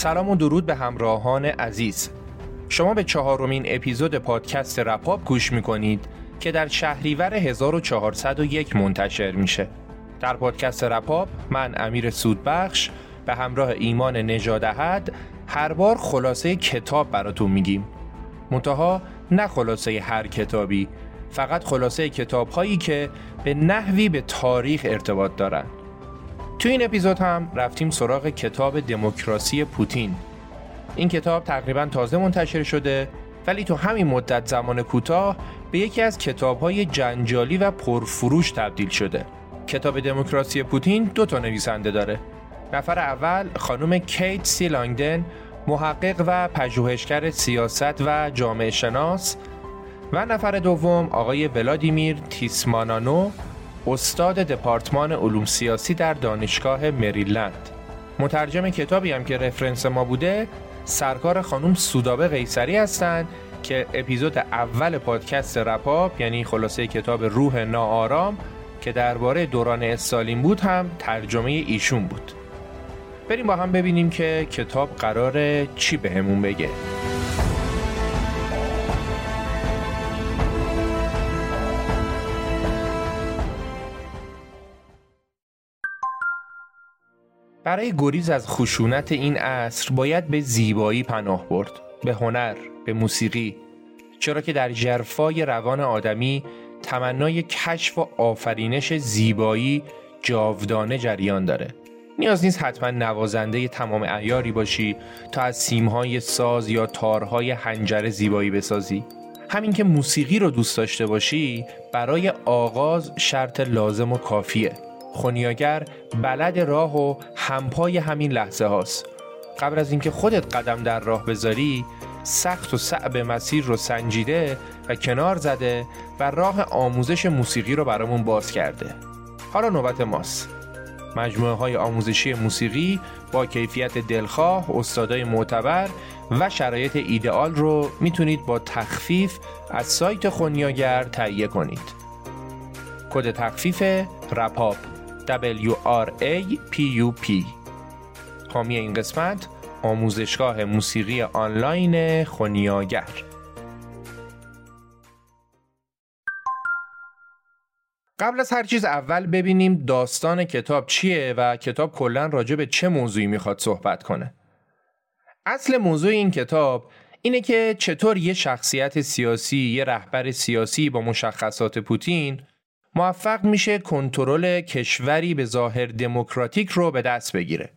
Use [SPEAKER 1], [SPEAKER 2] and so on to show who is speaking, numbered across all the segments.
[SPEAKER 1] سلام و درود به همراهان عزیز. شما به چهارمین اپیزود پادکست رپاب گوش می‌کنید که در شهریور 1401 منتشر میشه. در پادکست رپاب من امیر سودبخش به همراه ایمان نجادهد هر بار خلاصه کتاب براتون میگیم. منتها نه خلاصه هر کتابی فقط خلاصه کتاب هایی که به نحوی به تاریخ ارتباط دارند تو این اپیزود هم رفتیم سراغ کتاب دموکراسی پوتین. این کتاب تقریبا تازه منتشر شده ولی تو همین مدت زمان کوتاه به یکی از کتابهای جنجالی و پرفروش تبدیل شده. کتاب دموکراسی پوتین دو تا نویسنده داره. نفر اول خانم کیت سی لانگدن محقق و پژوهشگر سیاست و جامعه شناس. و نفر دوم آقای ولادیمیر تیسمانانو استاد دپارتمان علوم سیاسی در دانشگاه مریلند. مترجم کتابی هم که رفرنس ما بوده سرکار خانم سودابه قیصری هستند که اپیزود اول پادکست رپاپ یعنی خلاصه کتاب روح ناآرام که درباره دوران استالین بود هم ترجمه ایشون بود. بریم با هم ببینیم که کتاب قراره چی بهمون بگه. برای گریز از خشونت این عصر باید به زیبایی پناه برد به هنر به موسیقی. چرا که در جرفای روان آدمی تمنای کشف و آفرینش زیبایی جاودانه جریان داره. نیاز نیست حتما نوازنده تمام ایاری باشی تا از سیمهای ساز یا تارهای هنجره زیبایی بسازی. همین که موسیقی رو دوست داشته باشی برای آغاز شرط لازم و کافیه. خونیاگر بلد راه و همپای همین لحظه هاست. قبل از اینکه خودت قدم در راه بذاری سخت و صعب مسیر رو سنجیده و کنار زده و راه آموزش موسیقی رو برامون باز کرده. حالا نوبت ماست. مجموعه های آموزشی موسیقی با کیفیت دلخواه، استادای معتبر و شرایط ایدئال رو می‌تونید با تخفیف از سایت خونیاگر تهیه کنید. کد تخفیف رپاپ. W-R-A-P-U-P حامی این قسمت آموزشگاه موسیقی آنلاین خونیاگر قبل از هر چیز اول ببینیم داستان کتاب چیه و کتاب کلا راجع به چه موضوعی می‌خواد صحبت کنه. اصل موضوع این کتاب اینه که چطور یه شخصیت سیاسی، یه رهبر سیاسی با مشخصات پوتین موفق میشه کنترل کشوری به ظاهر دموکراتیک رو به دست بگیره.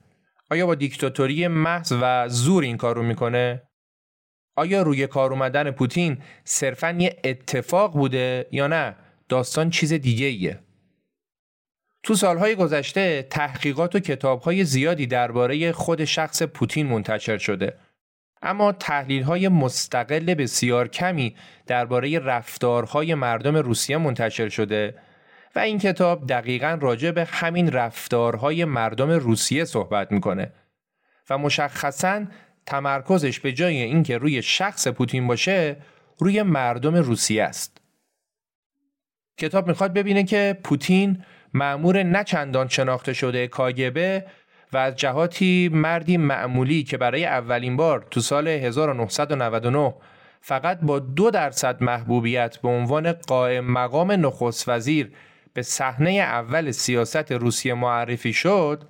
[SPEAKER 1] آیا با دیکتاتوری محض و زور این کار رو می‌کنه؟ آیا روی کار اومدن پوتین صرفا یه اتفاق بوده یا نه؟ داستان چیز دیگه ایه. تو سالهای گذشته تحقیقات و کتابهای زیادی درباره خود شخص پوتین منتشر شده اما تحلیل های مستقل بسیار کمی درباره رفتارهای مردم روسیه منتشر شده و این کتاب دقیقا راجع به همین رفتارهای مردم روسیه صحبت می‌کنه و مشخصا تمرکزش به جای اینکه روی شخص پوتین باشه روی مردم روسیه است. کتاب می‌خواد ببینه که پوتین معمور نچندان شناخته شده کاگبه و از جهاتی مردی معمولی که برای اولین بار تو سال 1999 فقط با دو درصد محبوبیت به عنوان قائم مقام نخست وزیر به صحنه اول سیاست روسیه معرفی شد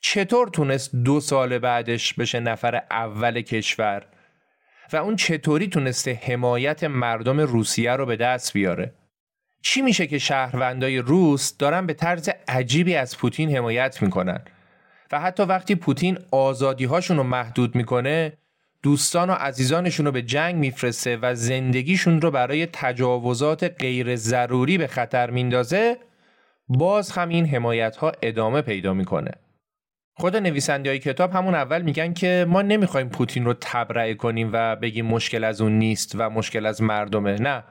[SPEAKER 1] چطور تونست دو سال بعدش بشه نفر اول کشور؟ و اون چطوری تونسته حمایت مردم روسیه رو به دست بیاره؟ چی میشه که شهروندای روس دارن به طرز عجیبی از پوتین حمایت می‌کنن؟ و حتی وقتی پوتین آزادی هاشون رو محدود می‌کنه دوستان و عزیزانشون رو به جنگ میفرسته و زندگیشون رو برای تجاوزات غیر ضروری به خطر میندازه باز هم این حمایت ها ادامه پیدا می‌کنه. خود نویسنده های کتاب همون اول میگن که ما نمی‌خوایم پوتین رو تبرئه کنیم و بگیم مشکل از اون نیست و مشکل از مردمه. نه.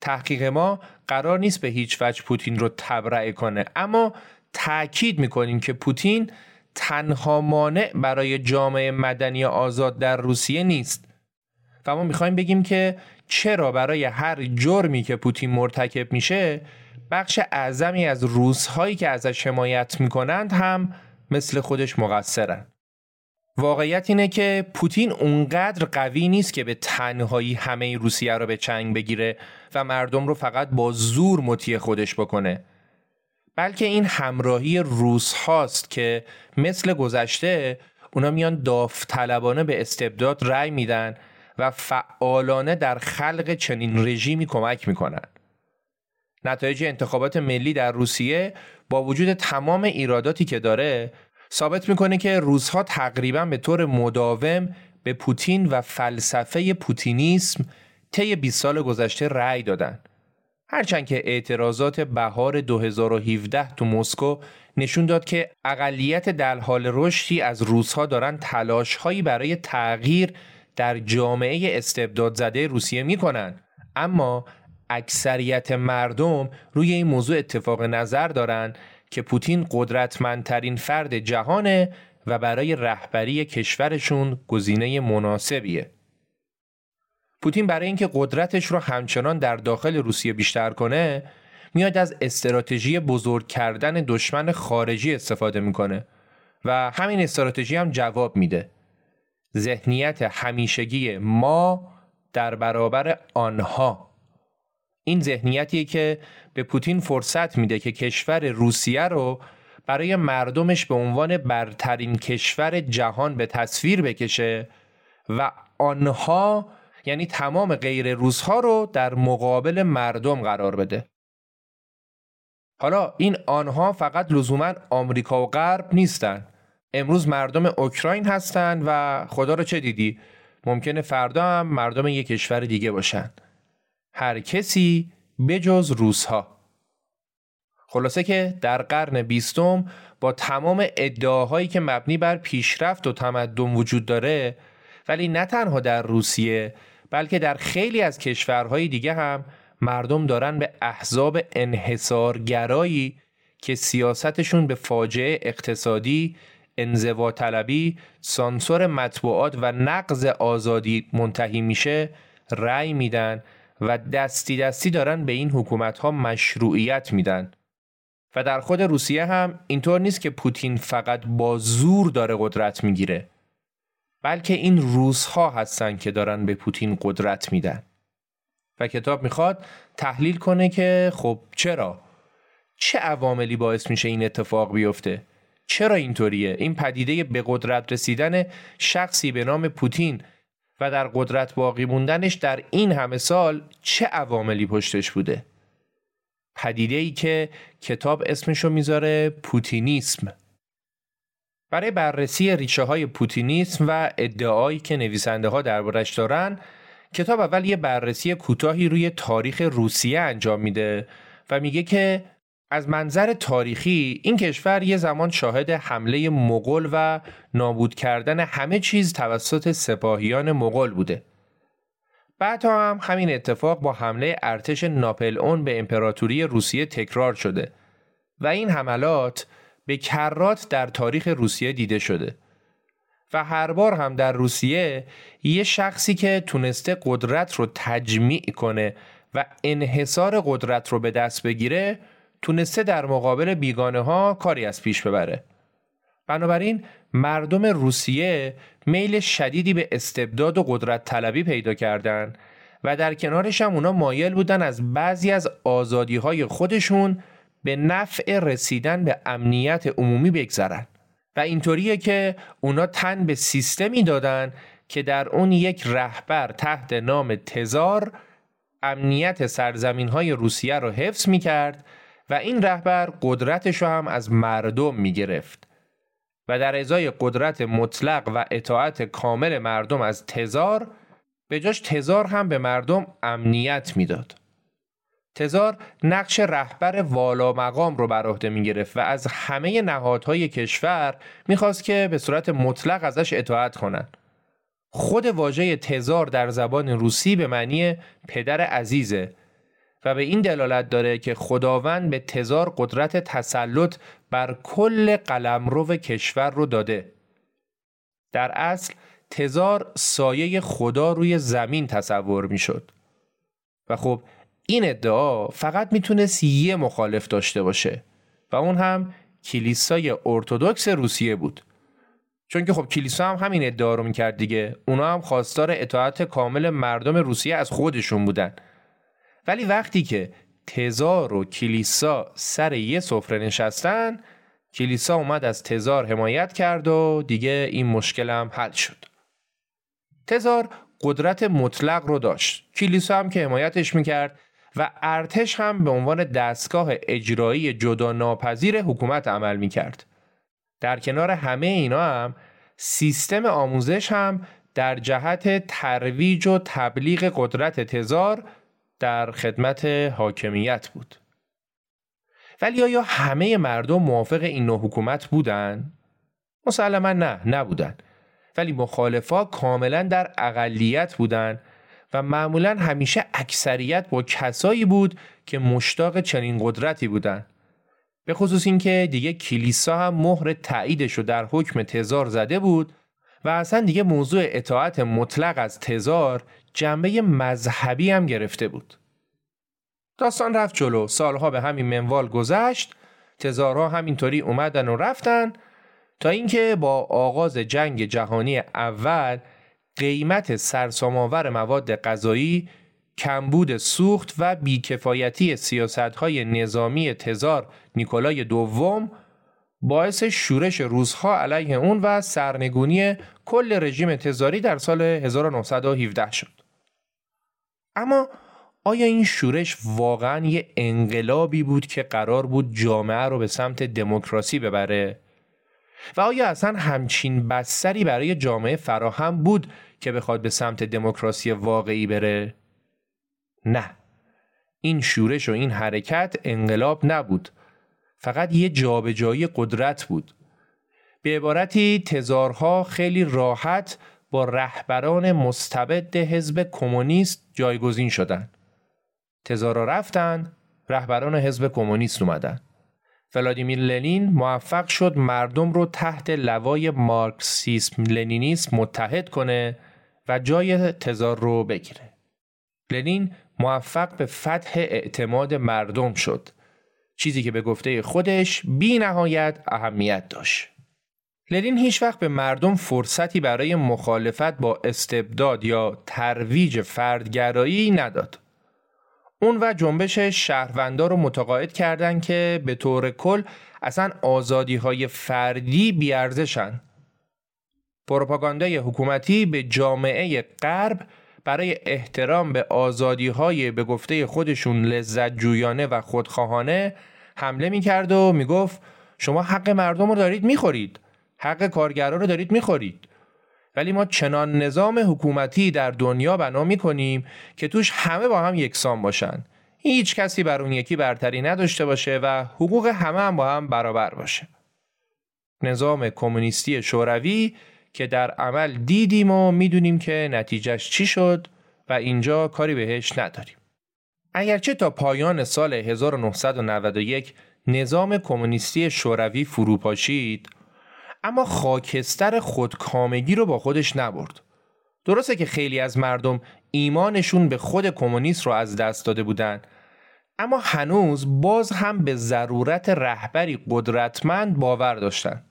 [SPEAKER 1] تحقیق ما قرار نیست به هیچ وجه پوتین رو تبرئه کنه. اما تأکید می‌کنیم که پوتین تنها مانع برای جامعه مدنی آزاد در روسیه نیست. و ما می‌خوایم بگیم که چرا برای هر جرمی که پوتین مرتکب میشه بخش اعظمی از روسهایی که ازش حمایت می‌کنند هم مثل خودش مقصرن. واقعیت اینه که پوتین اونقدر قوی نیست که به تنهایی همه روسیه رو به چنگ بگیره و مردم رو فقط با زور مطیع خودش بکنه. بلکه این همراهی روس هاست که مثل گذشته اونا میان داوطلبانه به استبداد رأی میدن و فعالانه در خلق چنین رژیمی کمک می‌کنن. نتایج انتخابات ملی در روسیه با وجود تمام ایراداتی که داره ثابت می‌کنه که روزها تقریبا به طور مداوم به پوتین و فلسفه پوتینیسم طی 20 سال گذشته رأی دادن. هرچند که اعتراضات بهار 2017 تو مسکو نشون داد که اقلیت در حال رشدی از روزها دارن تلاشهایی برای تغییر در جامعه استبداد زده روسیه می‌کنن اما اکثریت مردم روی این موضوع اتفاق نظر دارن که پوتین قدرتمندترین فرد جهانه و برای رهبری کشورشون گزینه مناسبیه. پوتین برای اینکه قدرتش رو همچنان در داخل روسیه بیشتر کنه میاد از استراتژی بزرگ کردن دشمن خارجی استفاده می‌کنه و همین استراتژی هم جواب میده. ذهنیت همیشگی ما در برابر آنها این ذهنیتیه که به پوتین فرصت میده که کشور روسیه رو برای مردمش به عنوان برترین کشور جهان به تصویر بکشه و آنها یعنی تمام غیر روزها رو در مقابل مردم قرار بده. حالا این آنها فقط لزوما آمریکا و غرب نیستن. امروز مردم اوکراین هستن و خدا رو چه دیدی؟ ممکنه فردا هم مردم یک کشور دیگه باشن. هر کسی بجز روسها خلاصه که در قرن بیستم با تمام ادعاهایی که مبنی بر پیشرفت و تمدن وجود داره ولی نه تنها در روسیه بلکه در خیلی از کشورهای دیگه هم مردم دارن به احزاب انحصارگرایی که سیاستشون به فاجعه اقتصادی، انزوا طلبی، سانسور مطبوعات و نقض آزادی منتهی میشه رأی میدن و دستی دستی دارن به این حکومت ها مشروعیت میدن. و در خود روسیه هم اینطور نیست که پوتین فقط با زور داره قدرت می‌گیره. بلکه این روس ها هستن که دارن به پوتین قدرت میدن. و کتاب می‌خواد تحلیل کنه که خب چرا؟ چه عواملی باعث میشه این اتفاق بیفته؟ چرا اینطوریه؟ این پدیده به قدرت رسیدن شخصی به نام پوتین و در قدرت باقی موندنش در این همه سال چه عواملی پشتش بوده؟ پدیده ای که کتاب اسمشو می‌ذاره پوتینیسم. برای بررسی ریشه های پوتینیسم و ادعایی که نویسنده ها دربارش دارن کتاب اول یه بررسی کوتاهی روی تاریخ روسیه انجام میده و میگه که از منظر تاریخی این کشور یه زمان شاهد حمله مغول و نابود کردن همه چیز توسط سپاهیان مغول بوده. بعد هم همین اتفاق با حمله ارتش ناپل اون به امپراتوری روسیه تکرار شده و این حملات به کرات در تاریخ روسیه دیده شده. و هر بار هم در روسیه یه شخصی که تونسته قدرت رو تجمیع کنه و انحصار قدرت رو به دست بگیره تونسته در مقابل بیگانه ها کاری از پیش ببره. بنابراین مردم روسیه میل شدیدی به استبداد و قدرت طلبی پیدا کردن و در کنارش هم اونا مایل بودن از بعضی از آزادی های خودشون به نفع رسیدن به امنیت عمومی بگذرن. و اینطوریه که اونا تن به سیستمی دادن که در اون یک رهبر تحت نام تزار امنیت سرزمین های روسیه رو حفظ می کرد و این رهبر قدرتش رو هم از مردم می گرفت و در ازای قدرت مطلق و اطاعت کامل مردم از تزار به جاش تزار هم به مردم امنیت می‌داد. تزار نقش رهبر والا مقام رو بر عهده می گرفت و از همه نهادهای کشور می‌خواست که به صورت مطلق ازش اطاعت کنند. خود واژه تزار در زبان روسی به معنی پدر عزیزه و به این دلالت داره که خداوند به تزار قدرت تسلط بر کل قلمرو کشور رو داده. در اصل تزار سایه خدا روی زمین تصور می شد. و خب این ادعا فقط می‌تونست یه مخالف داشته باشه و اون هم کلیسای ارتودکس روسیه بود. چون که خب کلیسا هم همین ادعا رو می‌کرد دیگه. اونا هم خواستار اطاعت کامل مردم روسیه از خودشون بودن. ولی وقتی که تزار و کلیسا سر یه سفره نشستن کلیسا اومد از تزار حمایت کرد و دیگه این مشکل هم حل شد. تزار قدرت مطلق رو داشت. کلیسا هم که حمایتش می‌کرد و ارتش هم به عنوان دستگاه اجرایی جدا ناپذیر حکومت عمل می کرد. در کنار همه اینا هم سیستم آموزش هم در جهت ترویج و تبلیغ قدرت تزار در خدمت حاکمیت بود. ولی آیا همه مردم موافق این نوع حکومت بودن؟ مسلما نه نبودن. ولی مخالفا کاملا در اقلیت بودند و معمولا همیشه اکثریت با کسایی بود که مشتاق چنین قدرتی بودند. به خصوص اینکه دیگه کلیسا هم مهر تاییدش رو در حکم تزار زده بود و اصلا دیگه موضوع اطاعت مطلق از تزار جنبه مذهبی هم گرفته بود. داستان رفت جلو سالها به همین منوال گذشت تزارها همینطوری اومدن و رفتن تا اینکه با آغاز جنگ جهانی اول قیمت سرسام‌آور مواد غذایی کمبود سوخت و بیکفایتی سیاستهای نظامی تزار نیکولای دوم باعث شورش روزها علیه اون و سرنگونی کل رژیم تزاری در سال 1917 شد. اما آیا این شورش واقعا یه انقلابی بود که قرار بود جامعه رو به سمت دموکراسی ببره؟ و آیا اصلا همچین بستری برای جامعه فراهم بود که بخواد به سمت دموکراسی واقعی بره؟ نه. این شورش و این حرکت انقلاب نبود. فقط یه جابجایی قدرت بود. به عبارتی تزارها خیلی راحت با رهبران مستبد حزب کمونیست جایگزین شدند. تزارا رفتن، رهبران حزب کمونیست اومدن. ولادیمیر لنین موفق شد مردم رو تحت لوای مارکسیسم لنینیسم متحد کنه و جای تزار رو بگیره. لنین موفق به فتح اعتماد مردم شد. چیزی که به گفته خودش بی نهایت اهمیت داشت. لنین هیچ وقت به مردم فرصتی برای مخالفت با استبداد یا ترویج فردگرایی نداد. اون و جنبش شهروندا رو متقاعد کردند که به طور کل اصلا آزادی های فردی بیارزشن. پروپاگاندای حکومتی به جامعه غرب برای احترام به آزادی های به گفته خودشون لذت جویانه و خودخواهانه حمله می‌کرد و می‌گفت شما حق مردم رو دارید می‌خورید حق کارگران رو دارید می‌خورید ولی ما چنان نظام حکومتی در دنیا بنا می‌کنیم که توش همه با هم یکسان باشن. هیچ کسی بر اون یکی برتری نداشته باشه و حقوق همه هم با هم برابر باشه. نظام کمونیستی شوروی که در عمل دیدیم و می‌دونیم که نتیجهش چی شد و اینجا کاری بهش نداریم. اگرچه تا پایان سال 1991 نظام کمونیستی شوروی فروپاشید اما خاکستر خودکامگی رو با خودش نبرد. درسته که خیلی از مردم ایمانشون به خود کمونیست رو از دست داده بودن اما هنوز باز هم به ضرورت رهبری قدرتمند باور داشتن.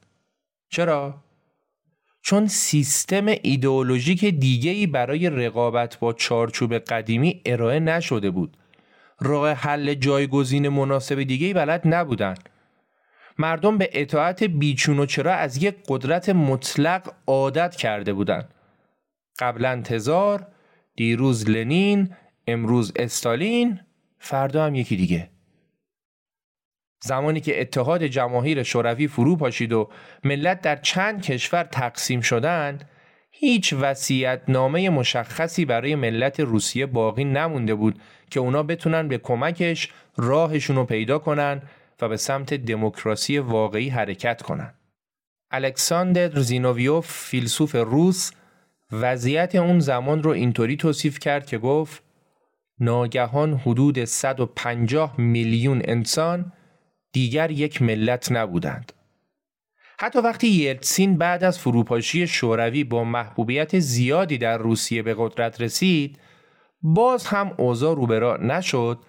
[SPEAKER 1] چرا؟ چون سیستم ایدئولوژیک دیگه‌ای برای رقابت با چارچوب قدیمی ارائه نشده بود. راه حل جایگزین مناسب دیگه‌ای بلد نبودن. مردم به اطاعت بیچون و چرا از یک قدرت مطلق عادت کرده بودند. قبلا تزار، دیروز لنین، امروز استالین، فردا هم یکی دیگه. زمانی که اتحاد جماهیر شوروی فرو پاشید و ملت در چند کشور تقسیم شدند، هیچ وسیعت نامه مشخصی برای ملت روسیه باقی نمونده بود که اونا بتونن به کمکش راهشون رو پیدا کنن و به سمت دموکراسی واقعی حرکت کنن. الکساندر زینوویوف فیلسوف روس وضعیت اون زمان رو اینطوری توصیف کرد که گفت ناگهان حدود 150 میلیون انسان دیگر یک ملت نبودند. حتی وقتی یلتسین بعد از فروپاشی شوروی با محبوبیت زیادی در روسیه به قدرت رسید باز هم اوضاع روبرا نشد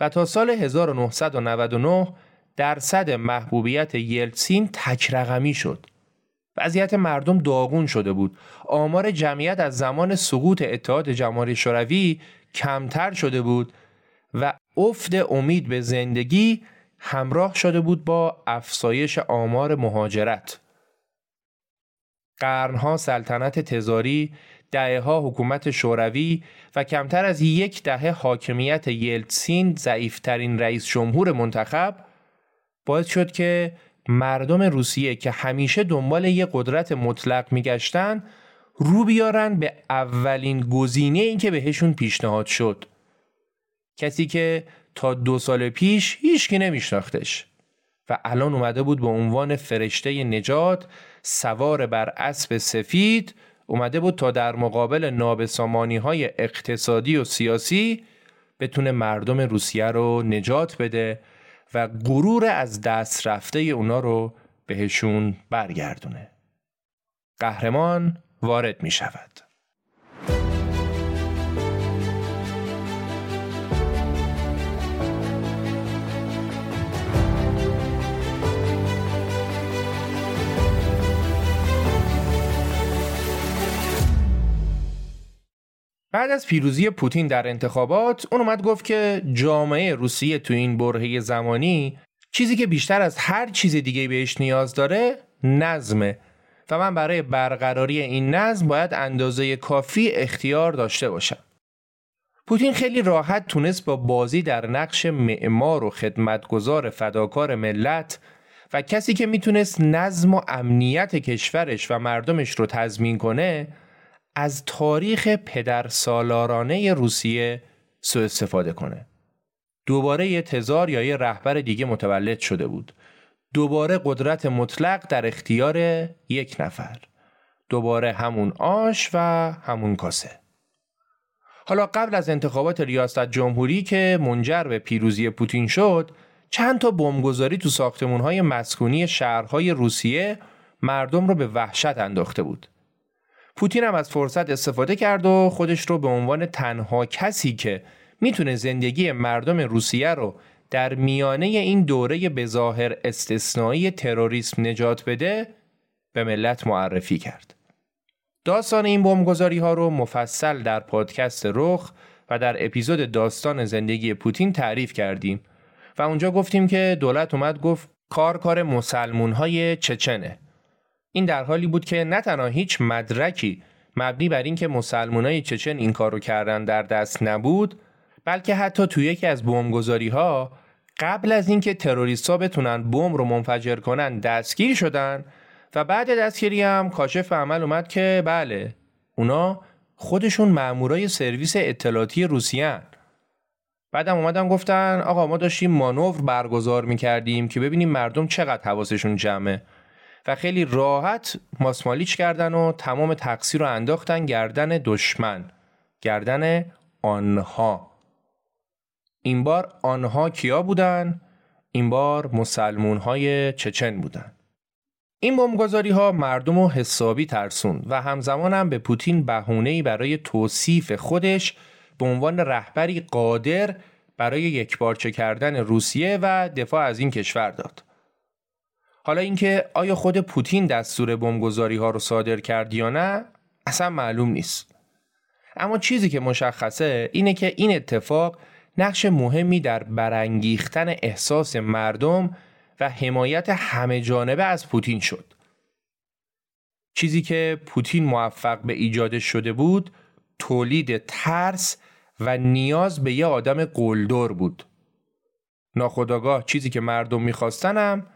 [SPEAKER 1] و تا سال 1999 درصد محبوبیت یلتسین تکرقمی شد. وضعیت مردم داغون شده بود. آمار جمعیت از زمان سقوط اتحاد جماهیر شوروی کمتر شده بود و افت امید به زندگی همراه شده بود با افزایش آمار مهاجرت. قرنها سلطنت تزاری، دهها حکومت شوروی و کمتر از یک دهه حاکمیت یلتسین ضعیفترین رئیس جمهور منتخب باعث شد که مردم روسیه که همیشه دنبال یک قدرت مطلق میگشتن رو بیارن به اولین گزینه این که بهشون پیشنهاد شد. کسی که تا دو سال پیش هیچکی نمیشناختش و الان اومده بود به عنوان فرشته نجات سوار بر اسب سفید اومده بود تا در مقابل نابسامانی های اقتصادی و سیاسی بتونه مردم روسیه رو نجات بده. و غرور از دست رفته اونا رو بهشون برگردونه. قهرمان وارد می شود بعد از پیروزی پوتین در انتخابات اون اومد گفت که جامعه روسیه تو این برهه زمانی چیزی که بیشتر از هر چیز دیگه بهش نیاز داره نظمه و من برای برقراری این نظم باید اندازه کافی اختیار داشته باشم. پوتین خیلی راحت تونست با بازی در نقش معمار و خدمتگزار فداکار ملت و کسی که می‌تونست نظم و امنیت کشورش و مردمش رو تضمین کنه از تاریخ پدر سالارانه روسیه سوء استفاده کنه. دوباره یه تزار یا یه رهبر دیگه متولد شده بود. دوباره قدرت مطلق در اختیار یک نفر. دوباره همون آش و همون کاسه. حالا قبل از انتخابات ریاست جمهوری که منجر به پیروزی پوتین شد، چند تا بمبگذاری تو ساختمونهای مسکونی شهرهای روسیه مردم رو به وحشت انداخته بود. پوتین هم از فرصت استفاده کرد و خودش رو به عنوان تنها کسی که می‌تونه زندگی مردم روسیه رو در میانه این دوره بظاهر استثنایی تروریسم نجات بده به ملت معرفی کرد. داستان این بمبگذاری ها رو مفصل در پادکست رخ و در اپیزود داستان زندگی پوتین تعریف کردیم و اونجا گفتیم که دولت اومد گفت کار کار مسلمون های چچنه این در حالی بود که نه تنها هیچ مدرکی مبنی بر اینکه مسلمانای چچن این کارو کردن در دست نبود بلکه حتی توی یکی از بمبگذاری ها قبل از اینکه تروریستها بتونن بمب رو منفجر کنن دستگیر شدن و بعد دستگیری هم کاشف عمل اومد که بله اونا خودشون مامورای سرویس اطلاعاتی روسیان بعدم اومدن گفتن آقا ما داشتیم مانور برگزار می‌کردیم که ببینیم مردم چقدر حواسشون جمعه. و خیلی راحت ماسمالیچ کردن و تمام تقصیر رو انداختن گردن دشمن گردن آنها این بار آنها کیا بودن؟ این بار مسلمون های چچن بودن این بمبگذاری ها مردم رو حسابی ترسون و همزمان هم به پوتین بهونه‌ای برای توصیف خودش به عنوان رهبری قادر برای یکبارچه کردن روسیه و دفاع از این کشور داد. حالا اینکه آیا خود پوتین دستور بمبگذاری ها رو صادر کرد یا نه اصلا معلوم نیست. اما چیزی که مشخصه اینه که این اتفاق نقش مهمی در برانگیختن احساس مردم و حمایت همه جانبه از پوتین شد. چیزی که پوتین موفق به ایجاد شده بود تولید ترس و نیاز به یه آدم قلدر بود. ناخداگاه چیزی که مردم میخواستنم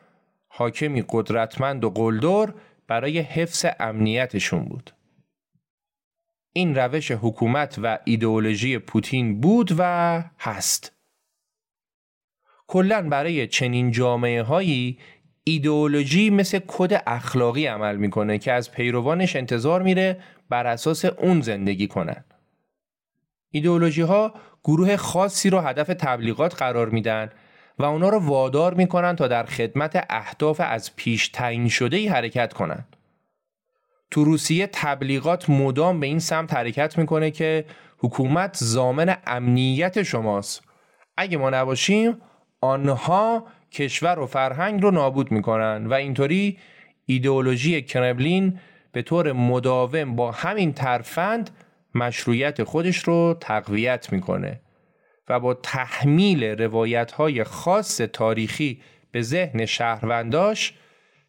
[SPEAKER 1] حاکمی قدرتمند و قلدر برای حفظ امنیتشون بود. این روش حکومت و ایدئولوژی پوتین بود و هست. کلا برای چنین جامعه هایی ایدئولوژی مثل کد اخلاقی عمل می‌کنه که از پیروانش انتظار میره بر اساس اون زندگی کنن. ایدئولوژی ها گروه خاصی رو هدف تبلیغات قرار میدن و اونا رو وادار می‌کنن تا در خدمت اهداف از پیش تعیین شده ای حرکت کنن. تو روسیه تبلیغات مدام به این سمت حرکت می‌کنه که حکومت زامن امنیت شماست. اگه ما نباشیم آنها کشور و فرهنگ رو نابود می‌کنن و اینطوری ایدئولوژی کرملین به طور مداوم با همین ترفند مشروعیت خودش رو تقویت می‌کنه و با تحمیل روایت های خاص تاریخی به ذهن شهرونداش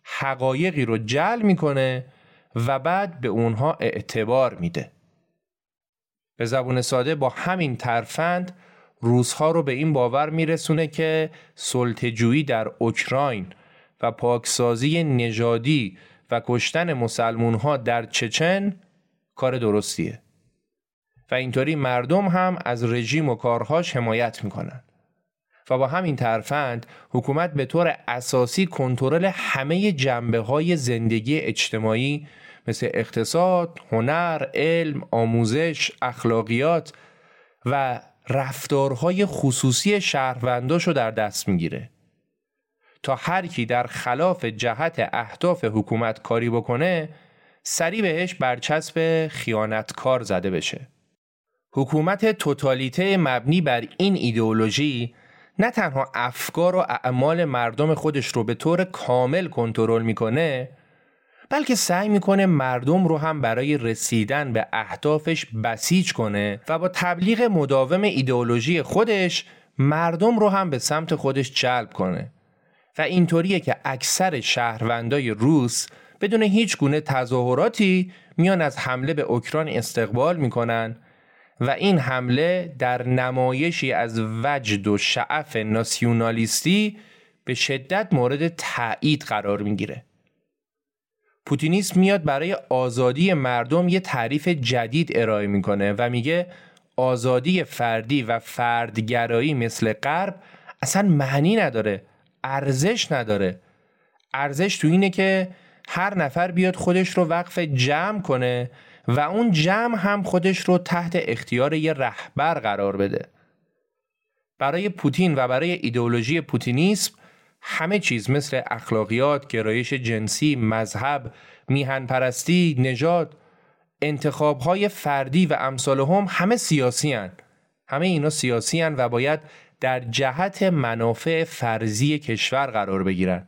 [SPEAKER 1] حقایقی رو جل می‌کنه و بعد به اونها اعتبار میده. به زبون ساده با همین ترفند روزها رو به این باور میرسونه که سلطجویی در اوکراین و پاکسازی نژادی و کشتن مسلمون ها در چچن کار درستیه و اینطوری مردم هم از رژیم و کارهاش حمایت می‌کنن. و با همین ترفند حکومت به طور اساسی کنترل همه جنبه های زندگی اجتماعی مثل اقتصاد، هنر، علم، آموزش، اخلاقیات و رفتارهای خصوصی شهرونداشو در دست می‌گیره. تا هر کی در خلاف جهت اهداف حکومت کاری بکنه سری بهش برچسب خیانتکار زده بشه. حکومت توتالیته مبنی بر این ایدئولوژی نه تنها افکار و اعمال مردم خودش رو به طور کامل کنترل می‌کنه بلکه سعی می‌کنه مردم رو هم برای رسیدن به اهدافش بسیج کنه و با تبلیغ مداوم ایدئولوژی خودش مردم رو هم به سمت خودش جلب کنه. و اینطوریه که اکثر شهروندای روس بدون هیچ گونه تظاهراتی میان از حمله به اوکراین استقبال می‌کنن و این حمله در نمایشی از وجد و شعف ناسیونالیستی به شدت مورد تایید قرار می‌گیره. پوتینیسم میاد برای آزادی مردم یه تعریف جدید ارائه می‌کنه و میگه آزادی فردی و فردگرایی مثل غرب اصلا معنی نداره ارزش نداره ارزش تو اینه که هر نفر بیاد خودش رو وقف جمع کنه و اون جمع هم خودش رو تحت اختیار یه رهبر قرار بده برای پوتین و برای ایدئولوژی پوتینیسم همه چیز مثل اخلاقیات، گرایش جنسی، مذهب، میهن پرستی، نژاد، انتخابهای فردی و امثال هم همه سیاسی هن. همه اینا سیاسی و باید در جهت منافع فرضی کشور قرار بگیرن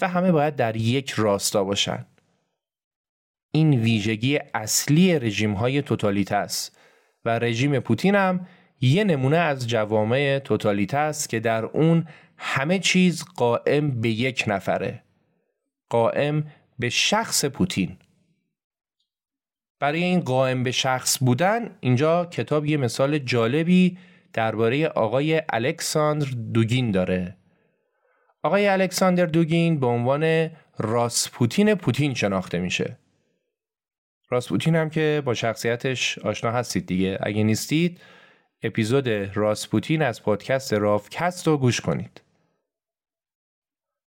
[SPEAKER 1] و همه باید در یک راستا باشن. این ویژگی اصلی رژیم های توتالیته است و رژیم پوتین هم یه نمونه از جوامع توتالیته است که در اون همه چیز قائم به یک نفره قائم به شخص پوتین برای این قائم به شخص بودن اینجا کتاب یه مثال جالبی درباره آقای الکساندر دوگین داره آقای الکساندر دوگین به عنوان راسپوتین پوتین شناخته میشه. راسپوتین هم که با شخصیتش آشنا هستید دیگه. اگه نیستید اپیزود راسپوتین از پادکست رافکست رو گوش کنید.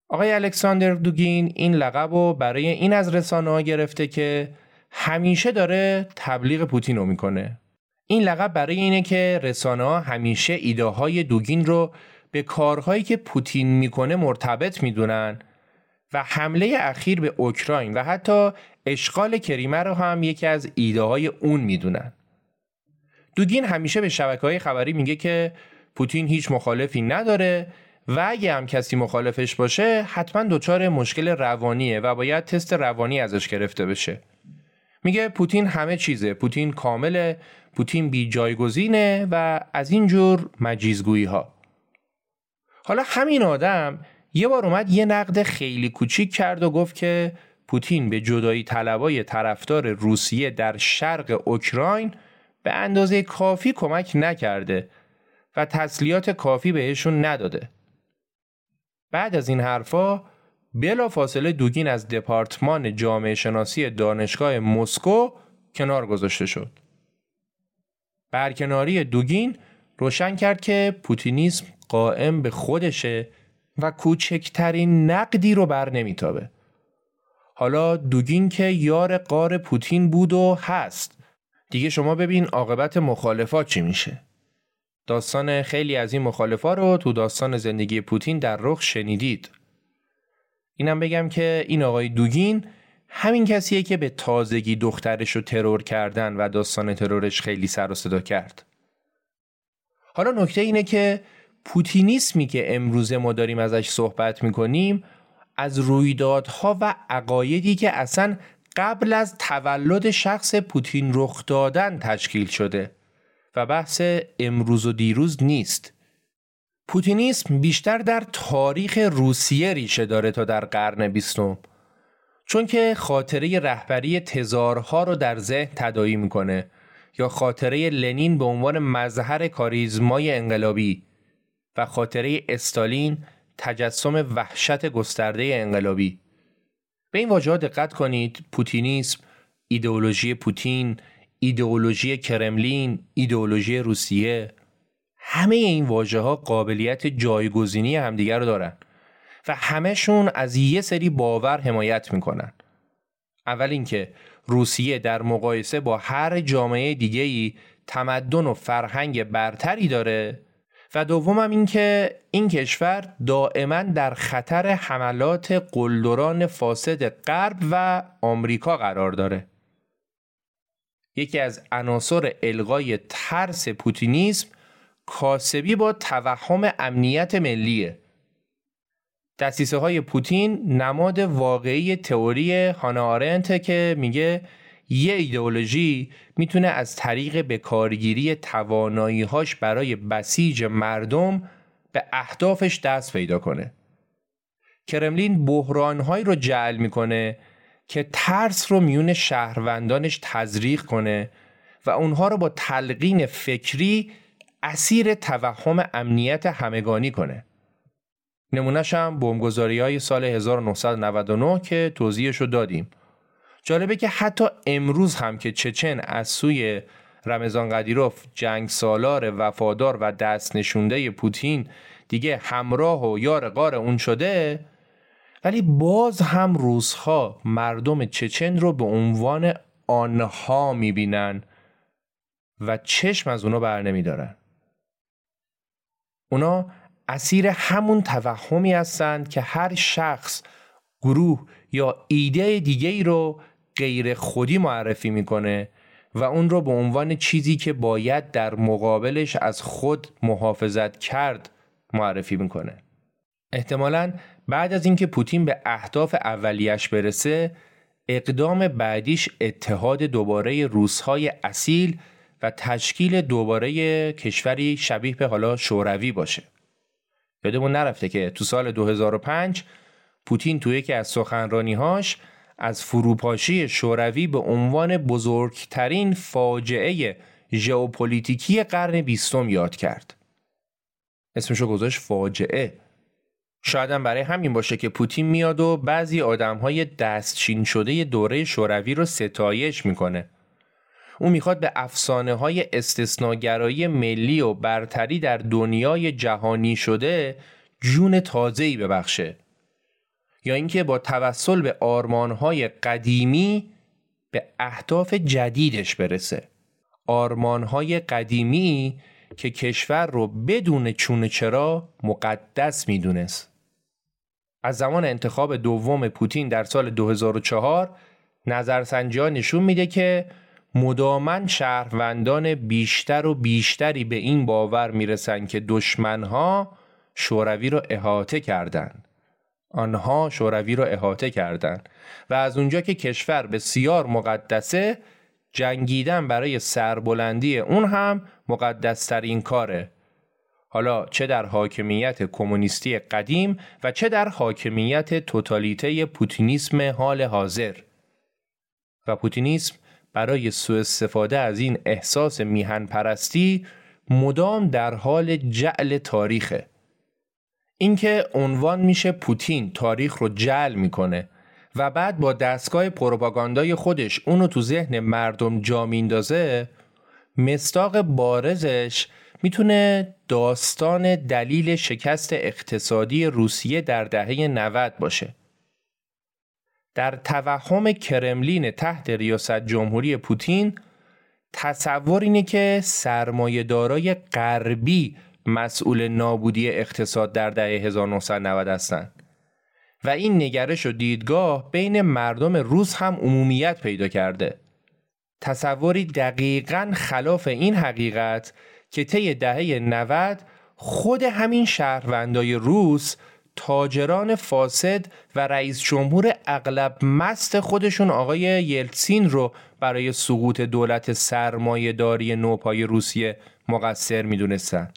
[SPEAKER 1] آقای الکساندر دوگین این لقب رو برای این از رسانه ها گرفته که همیشه داره تبلیغ پوتین رو می‌کنه. این لقب برای اینه که رسانه ها همیشه ایده های دوگین رو به کارهایی که پوتین می‌کنه مرتبط می‌دونن و حمله اخیر به اوکراین و حتی اشغال کریمه رو هم یکی از ایده های اون می‌دونن. دوگین همیشه به شبکه های خبری میگه که پوتین هیچ مخالفی نداره و اگه هم کسی مخالفش باشه حتما دچار مشکل روانیه و باید تست روانی ازش گرفته بشه. میگه پوتین همه چیزه، پوتین کامله، پوتین بی جایگزینه و از این جور مجیزگویی ها. حالا همین آدم یه بار اومد یه نقد خیلی کوچیک کرد و گفت که پوتین به جدایی طلبای طرفدار روسیه در شرق اوکراین به اندازه کافی کمک نکرده و تسلیات کافی بهشون نداده. بعد از این حرفا بلا فاصله دوگین از دپارتمان جامعه شناسی دانشگاه مسکو کنار گذاشته شد. برکناری دوگین روشن کرد که پوتینیسم قائم به خودشه و کوچکترین نقدی رو بر نمیتابه. حالا دوگین که یار قار پوتین بود و هست. دیگه شما ببین عاقبت مخالفات چی میشه. داستان خیلی از این مخالفا رو تو داستان زندگی پوتین در رخ شنیدید. اینم بگم که این آقای دوگین همین کسیه که به تازگی دخترش رو ترور کردن و داستان ترورش خیلی سر و صدا کرد. حالا نکته اینه که پوتینیسمی که امروز ما داریم ازش صحبت می‌کنیم از رویدادها و عقایدی که اصلا قبل از تولد شخص پوتین رخ دادن تشکیل شده و بحث امروز و دیروز نیست. پوتینیسم بیشتر در تاریخ روسیه ریشه داره تا در قرن بیستم چون که خاطره رهبری تزارها رو در ذهن تدایی می‌کنه یا خاطره لنین به عنوان مظهر کاریزمای انقلابی و خاطره استالین تجسم وحشت گسترده انقلابی. به این واژه دقت کنید. پوتینیسم ایدئولوژی پوتین ایدئولوژی کرملین ایدئولوژی روسیه. همه این واژه ها قابلیت جایگزینی همدیگر رو دارن و همهشون از یه سری باور حمایت می‌کنن. اول اینکه روسیه در مقایسه با هر جامعه دیگه‌ای تمدن و فرهنگ برتری داره و دومم اینکه این کشور دائما در خطر حملات قلدران فاسد غرب و آمریکا قرار داره. یکی از عناصر القای ترس پوتینیسم کاسبی با توهم امنیت ملیه. دستیسه های پوتین نماد واقعی تئوری هانا آرنت که میگه یه ایدئولوژی می‌تونه از طریق بکارگیری تواناییهاش برای بسیج مردم به اهدافش دست پیدا کنه. کرملین بحرانهایی رو جعل می‌کنه که ترس رو میون شهروندانش تزریق کنه و اونها رو با تلقین فکری اسیر توهم امنیت همگانی کنه. نمونهش هم بمبگذاری های سال 1999 که توضیحش رو دادیم. جالبه که حتی امروز هم که چچن از سوی رمضان قدیروف جنگ سالار وفادار و دست نشونده پوتین دیگه همراه و یار قار اون شده ولی باز هم روزها مردم چچن رو به عنوان آنها می‌بینن و چشم از اونا بر نمیدارن. اونا اسیر همون توهمی هستند که هر شخص گروه یا ایده دیگه ای رو غیر خودی معرفی می‌کنه و اون رو به عنوان چیزی که باید در مقابلش از خود محافظت کرد معرفی می‌کنه. احتمالا بعد از اینکه پوتین به اهداف اولیش برسه اقدام بعدیش اتحاد دوباره روسهای اصیل و تشکیل دوباره کشوری شبیه به حالا شوروی باشه. یادمون نرفته که تو سال 2005 پوتین تو یکی از سخنرانیهاش از فروپاشی شوروی به عنوان بزرگترین فاجعه ژئوپلیتیکی قرن بیستم یاد کرد. اسمشو گذاشت فاجعه. شاید برای همین باشه که پوتین میاد و بعضی آدم های دستچین شده دوره شوروی رو ستایش می‌کنه. او می‌خواد به افسانه های استثناگرایی ملی و برتری در دنیای جهانی شده جون تازه‌ای ببخشه. یا اینکه با توسل به آرمانهای قدیمی به اهداف جدیدش برسه. آرمانهای قدیمی که کشور رو بدون چون چرا مقدس می‌دونست. از زمان انتخاب دوم پوتین در سال 2004 نظرسنجی نشون میده که مدامن شهروندان بیشتر و بیشتری به این باور می‌رسن که دشمنها شوروی را احاطه کردند. آنها شوروی را احاطه کردند و از اونجا که کشور بسیار مقدسه جنگیدن برای سربلندی اون هم مقدسترین کاره. حالا چه در حاکمیت کمونیستی قدیم و چه در حاکمیت توتالیته پوتینیسم حال حاضر. و پوتینیسم برای سوء استفاده از این احساس میهن پرستی مدام در حال جعل تاریخه. اینکه عنوان میشه پوتین تاریخ رو جعل می‌کنه و بعد با دستگاه پروپاگاندای خودش اونو تو ذهن مردم جا میندازه مستاق بارزش می‌تونه داستان دلیل شکست اقتصادی روسیه در دهه 90 باشه. در توهم کرملین تحت ریاست جمهوری پوتین تصور اینه که دارای غربی مسئول نابودی اقتصاد در دهه 1990 هستند و این نگرش و دیدگاه بین مردم روس هم عمومیت پیدا کرده. تصوری دقیقا خلاف این حقیقت که طی دهه 90 خود همین شهروندای روس تاجران فاسد و رئیس جمهور اغلب مست خودشون آقای یلتسین رو برای سقوط دولت سرمایه داری نوپای روسیه مقصر می‌دونستن.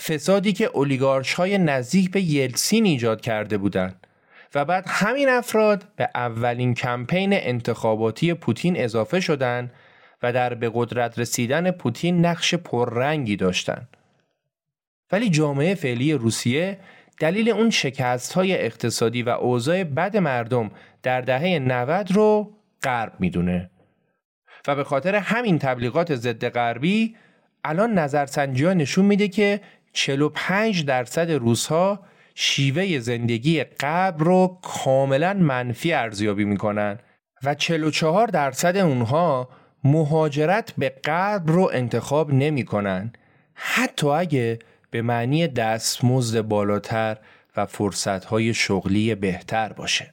[SPEAKER 1] فسادی که اولیگارش های نزدیک به یلتسین ایجاد کرده بودند و بعد همین افراد به اولین کمپین انتخاباتی پوتین اضافه شدند و در به قدرت رسیدن پوتین نقش پررنگی داشتند. ولی جامعه فعلی روسیه دلیل اون شکست های اقتصادی و اوضاع بد مردم در دهه 90 رو غرب می‌دونه و به خاطر همین تبلیغات ضد غربی الان نظرسنجی نشون میده که 45 درصد روسها شیوه زندگی قبل رو کاملا منفی ارزیابی می‌کنن و 44 درصد اونها مهاجرت به قبل رو انتخاب نمی‌کنن حتی اگه به معنی دستمزد بالاتر و فرصتهای شغلی بهتر باشه.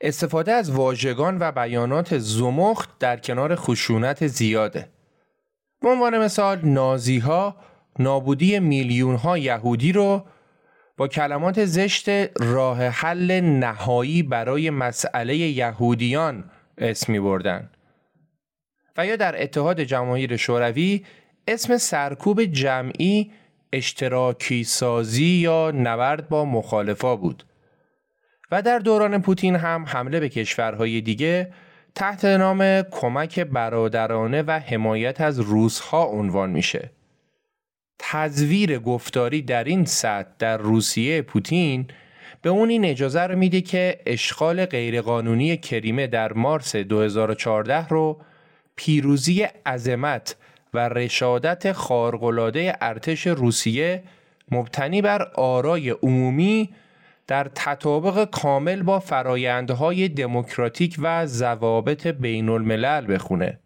[SPEAKER 1] استفاده از واژگان و بیانات زمخت در کنار خشونت زیاده. به عنوان مثال نازی ها نابودی میلیون ها یهودی رو با کلمات زشت راه حل نهایی برای مسئله یهودیان اسم می بردن. و یا در اتحاد جماهیر شوروی اسم سرکوب جمعی اشتراکی سازی یا نبرد با مخالفا بود و در دوران پوتین هم حمله به کشورهای دیگه تحت نام کمک برادرانه و حمایت از روسها عنوان میشه. تزویر گفتاری در این سطح در روسیه پوتین به اون این اجازه رو میده که اشغال غیرقانونی کریمه در مارس 2014 رو پیروزی عظمت و رشادت خارق‌العاده ارتش روسیه مبتنی بر آرای عمومی در تطابق کامل با فرایندهای دموکراتیک و ضوابط بین الملل بخونه.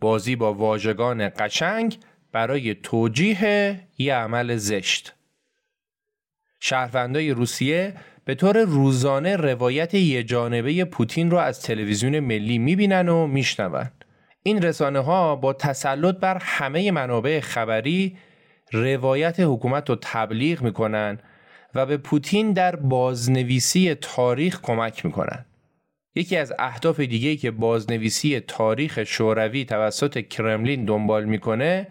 [SPEAKER 1] بازی با واژگان قشنگ برای توجیه یه عمل زشت. شهروندای روسیه به طور روزانه روایت یه جانبه پوتین رو از تلویزیون ملی می‌بینن و میشنون. این رسانه ها با تسلط بر همه منابع خبری روایت حکومت رو تبلیغ می‌کنن و به پوتین در بازنویسی تاریخ کمک می‌کنن. یکی از اهداف دیگه که بازنویسی تاریخ شوروی توسط کرملین دنبال می‌کنه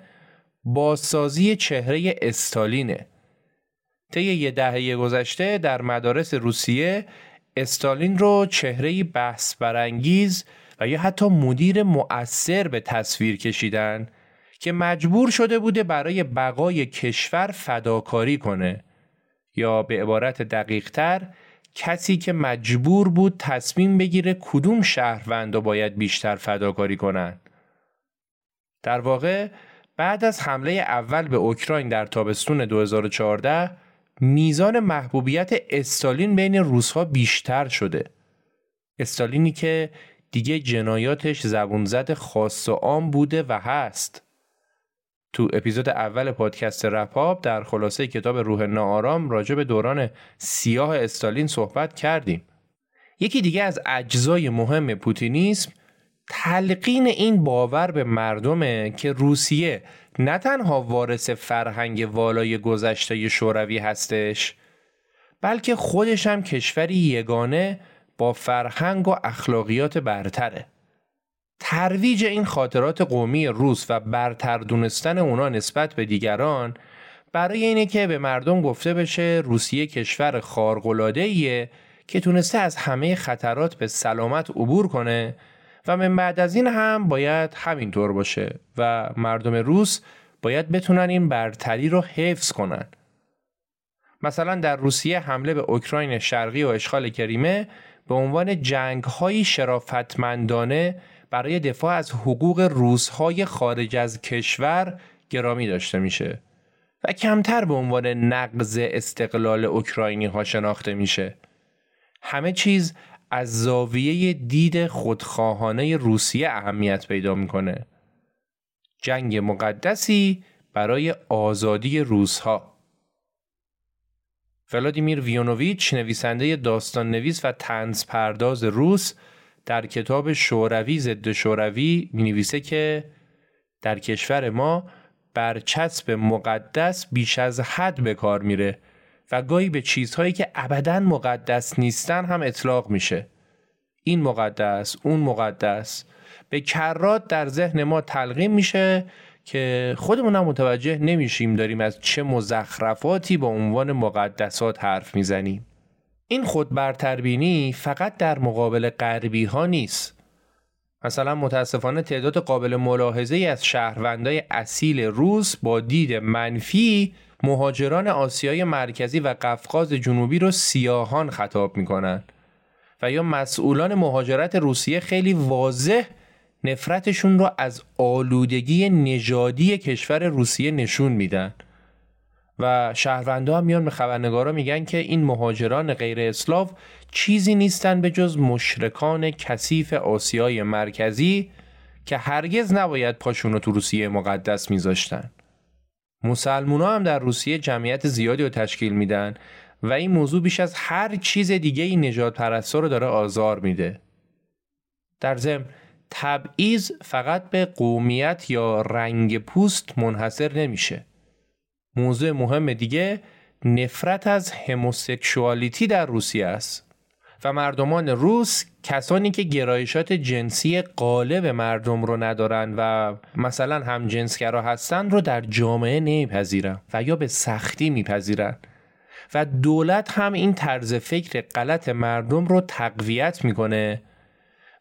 [SPEAKER 1] بازسازی چهره استالینه. طی یه دهه گذشته در مدارس روسیه استالین رو چهره بحث برانگیز و یا حتی مدیر مؤثر به تصویر کشیدن که مجبور شده بوده برای بقای کشور فداکاری کنه یا به عبارت دقیقتر کسی که مجبور بود تصمیم بگیره کدوم شهروند باید بیشتر فداکاری کنن. در واقع بعد از حمله اول به اوکراین در تابستون 2014 میزان محبوبیت استالین بین روسها بیشتر شده. استالینی که دیگه جنایاتش زبونزد خاص و عام بوده و هست. تو اپیزود اول پادکست رپاب در خلاصه کتاب روح ناآرام راجع به دوران سیاه استالین صحبت کردیم. یکی دیگه از اجزای مهم پوتینیسم تلقین این باور به مردمه که روسیه نه تنها وارث فرهنگ والای گذشته شوروی هستش بلکه خودش هم کشوری یگانه با فرهنگ و اخلاقیات برتره. ترویج این خاطرات قومی روس و برتر دونستن اونا نسبت به دیگران برای اینه که به مردم گفته بشه روسیه کشور خارق‌العاده‌ایه که تونسته از همه خطرات به سلامت عبور کنه و من بعد از این هم باید همینطور باشه و مردم روس باید بتونن این برتری رو حفظ کنن. مثلا در روسیه حمله به اوکراین شرقی و اشغال کریمه به عنوان جنگ های شرافتمندانه برای دفاع از حقوق روزهای خارج از کشور گرامی داشته میشه و کمتر به عنوان نقض استقلال اوکراینی ها شناخته میشه. همه چیز از زاویه دید خودخواهانه روسیه اهمیت پیدا می‌کنه. جنگ مقدسی برای آزادی روزها ولادیمیر ویونوویچ نویسنده داستان نویس و تنز پرداز روس در کتاب شوروی ضد شوروی می نویسه که در کشور ما برچسب مقدس بیش از حد به کار میره و گاهی به چیزهایی که ابدا مقدس نیستن هم اطلاق میشه. این مقدس اون مقدس به کرات در ذهن ما تلقیم میشه که خودمون هم متوجه نمیشیم داریم از چه مزخرفاتی با عنوان مقدسات حرف می‌زنیم. این خود برتربینی فقط در مقابل غربی ها نیست. مثلا متاسفانه تعداد قابل ملاحظه از شهروندای اصیل روس با دید منفی مهاجران آسیای مرکزی و قفقاز جنوبی رو سیاهان خطاب می‌کنن و یا مسئولان مهاجرت روسیه خیلی واضح نفرتشون رو از آلودگی نژادی کشور روسیه نشون میدن. و شهروندا هم میان به خبرنگارا میگن که این مهاجران غیر اسلاو چیزی نیستن به جز مشرکان کثیف آسیای مرکزی که هرگز نباید پاشون رو تو روسیه مقدس میذاشتن. مسلمونا هم در روسیه جمعیت زیادی رو تشکیل میدن و این موضوع بیش از هر چیز دیگه این نجات پرستا رو داره آزار میده. در ضمن تبعیض فقط به قومیت یا رنگ پوست منحصر نمیشه. موضوع مهم دیگه نفرت از هموسکشوالیتی در روسیه است. و مردمان روس کسانی که گرایشات جنسی قالب مردم رو ندارن و مثلا هم جنسگرا هستن رو در جامعه نمیپذیرن و یا به سختی میپذیرن و دولت هم این طرز فکر غلط مردم رو تقویت می‌کنه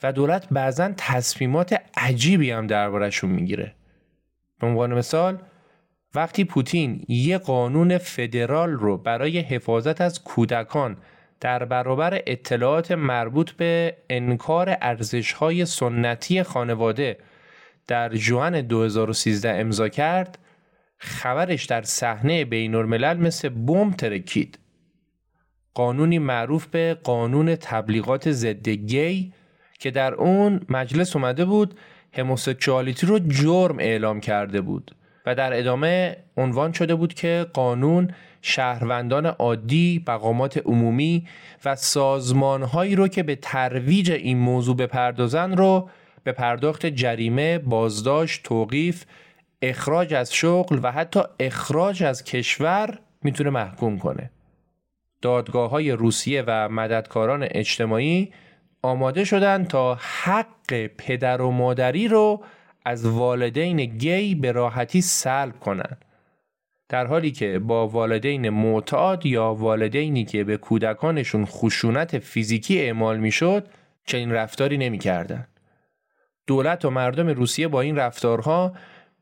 [SPEAKER 1] و دولت بعضا تصمیمات عجیبی هم دربارهشون می‌گیره به عنوان مثال وقتی پوتین یه قانون فدرال رو برای حفاظت از کودکان در برابر اطلاعات مربوط به انکار ارزشهای سنتی خانواده در جوان 2013 امضا کرد خبرش در صحنه بین الملل مثل بمب ترکید. قانونی معروف به قانون تبلیغات ضد گی که در اون مجلس اومده بود هموسکشوالیتی رو جرم اعلام کرده بود. و در ادامه عنوان شده بود که قانون شهروندان عادی، مقامات عمومی و سازمانهایی رو که به ترویج این موضوع بپردازن رو به پرداخت جریمه، بازداشت، توقیف، اخراج از شغل و حتی اخراج از کشور می‌تونه محکوم کنه. دادگاه های روسیه و مددکاران اجتماعی آماده شدن تا حق پدر و مادری رو از والدین گی به راحتی سلب کنند. در حالی که با والدین معتاد یا والدینی که به کودکانشون خشونت فیزیکی اعمال می‌شد چنین رفتاری نمی‌کردند. دولت و مردم روسیه با این رفتارها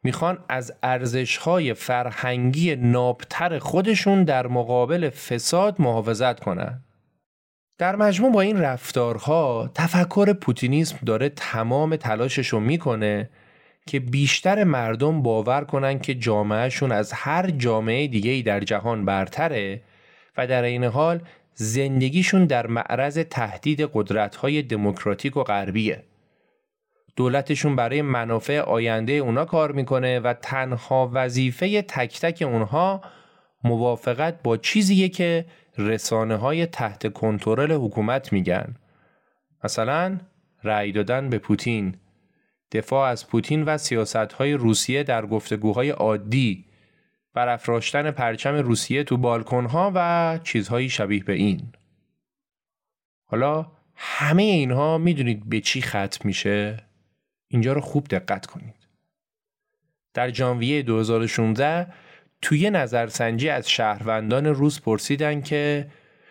[SPEAKER 1] می‌خوان از ارزشهای فرهنگی نابتر خودشون در مقابل فساد محافظت کنند. در مجموع با این رفتارها تفکر پوتینیسم داره تمام تلاشش رو می‌کنه که بیشتر مردم باور کنن که جامعهشون از هر جامعه دیگه در جهان برتره و در این حال زندگیشون در معرض تهدید قدرت‌های دموکراتیک و غربیه. دولتشون برای منافع آینده اونا کار می‌کنه و تنها وظیفه تک تک اونها موافقت با چیزیه که رسانه های تحت کنترل حکومت میگن. مثلا رأی دادن به پوتین دفاع از پوتین و های روسیه در گفتگوهای عادی برافراشتن پرچم روسیه تو بالکنها و چیزهایی شبیه به این حالا همه اینها می‌دونید به چی ختم میشه؟ اینجا رو خوب دقت کنید در ژانویه 2016 توی نظرسنجی از شهروندان روس پرسیدن که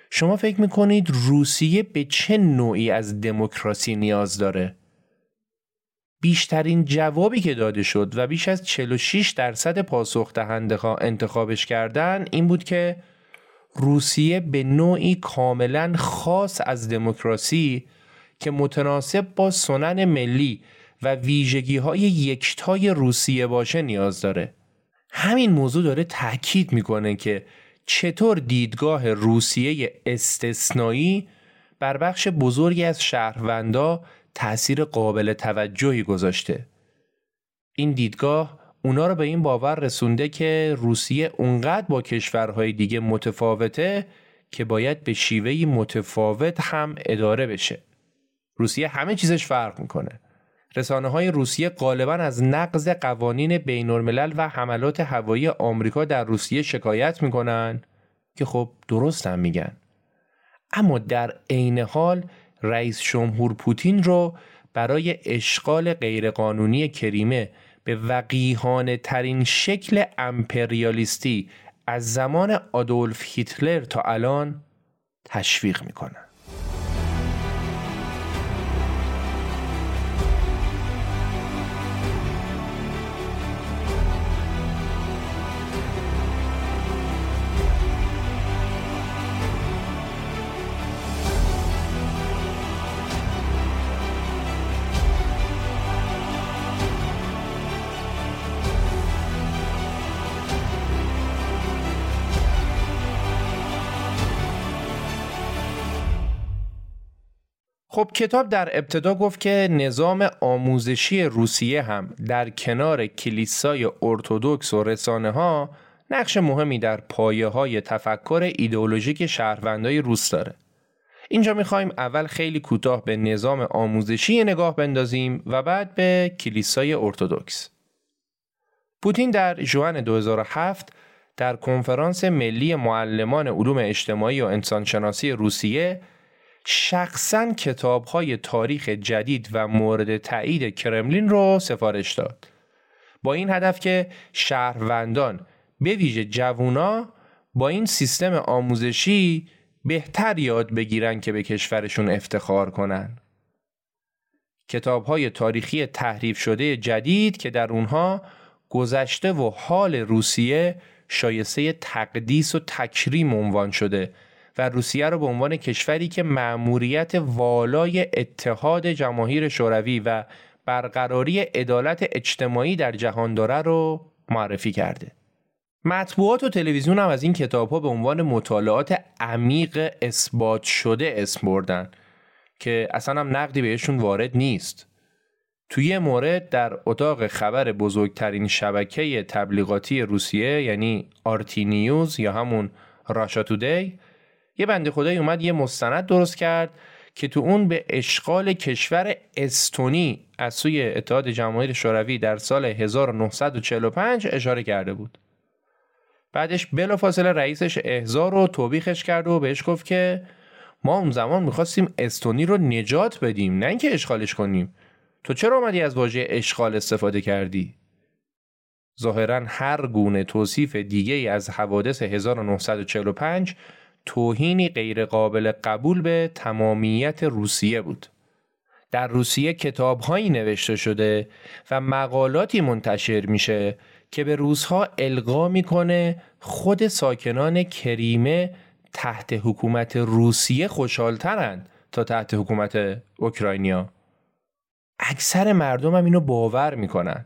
[SPEAKER 1] شما فکر می‌کنید روسیه به چه نوعی از دموکراسی نیاز داره؟ بیشترین جوابی که داده شد و بیش از 46 درصد پاسخ دهنده ها انتخابش کردن این بود که روسیه به نوعی کاملا خاص از دموکراسی که متناسب با سنن ملی و ویژگی های یکتای روسیه باشه نیاز داره. همین موضوع داره تاکید می‌کنه که چطور دیدگاه روسیه استثنایی بر بخش بزرگی از شهروندا تأثیر قابل توجهی گذاشته. این دیدگاه اونا رو به این باور رسونده که روسیه اونقدر با کشورهای دیگه متفاوته که باید به شیوهی متفاوت هم اداره بشه. روسیه همه چیزش فرق می‌کنه. رسانه های روسیه غالبا از نقض قوانین بین الملل و حملات هوایی آمریکا در روسیه شکایت می‌کنن که خب درست هم میگن. اما در عین حال رئیس جمهور پوتین رو برای اشغال غیرقانونی کریمه به وقیهانه ترین شکل امپریالیستی از زمان آدولف هیتلر تا الان تشویق می‌کنن. خب کتاب در ابتدا گفت که نظام آموزشی روسیه هم در کنار کلیسای ارتودکس و رسانه ها نقش مهمی در پایه های تفکر ایدئولوژیک شهروندای روس داره. اینجا می‌خوایم اول خیلی کوتاه به نظام آموزشی نگاه بندازیم و بعد به کلیسای ارتودکس. پوتین در جوان 2007 در کنفرانس ملی معلمان علوم اجتماعی و انسانشناسی روسیه شخصا کتاب های تاریخ جدید و مورد تایید کرملین رو سفارش داد. با این هدف که شهروندان به ویژه جوونا با این سیستم آموزشی بهتر یاد بگیرن که به کشورشون افتخار کنن. کتاب های تاریخی تحریف شده جدید که در اونها گذشته و حال روسیه شایسته تقدیس و تکریم عنوان شده. و روسیه را به عنوان کشوری که مأموریت والای اتحاد جماهیر شوروی و برقراری عدالت اجتماعی در جهان داره رو معرفی کرده. مطبوعات و تلویزیون هم از این کتاب ها به عنوان مطالعات عمیق اثبات شده اسم بردن که اصلا هم نقدی بهشون وارد نیست. توی مورد در اتاق خبر بزرگترین شبکه تبلیغاتی روسیه یعنی آرتی نیوز یا همون راشا تودی یه بنده خدای اومد یه مستند درست کرد که تو اون به اشغال کشور استونی از سوی اتحاد جماهیر شوروی در سال 1945 اشاره کرده بود. بعدش بلافاصله رئیسش احضار رو توبیخش کرد و بهش گفت که ما اون زمان می‌خواستیم استونی رو نجات بدیم نه اینکه اشغالش کنیم تو چرا آمدی از واژه اشغال استفاده کردی ظاهرا هر گونه توصیف دیگه از حوادث 1945 توهینی غیرقابل قبول به تمامیت روسیه بود. در روسیه کتابهایی نوشته شده و مقالاتی منتشر میشه که به روزها القا می‌کنه خود ساکنان کریمه تحت حکومت روسیه خوشحالترند تا تحت حکومت اوکراینیا. اکثر مردم هم اینو باور می‌کنن.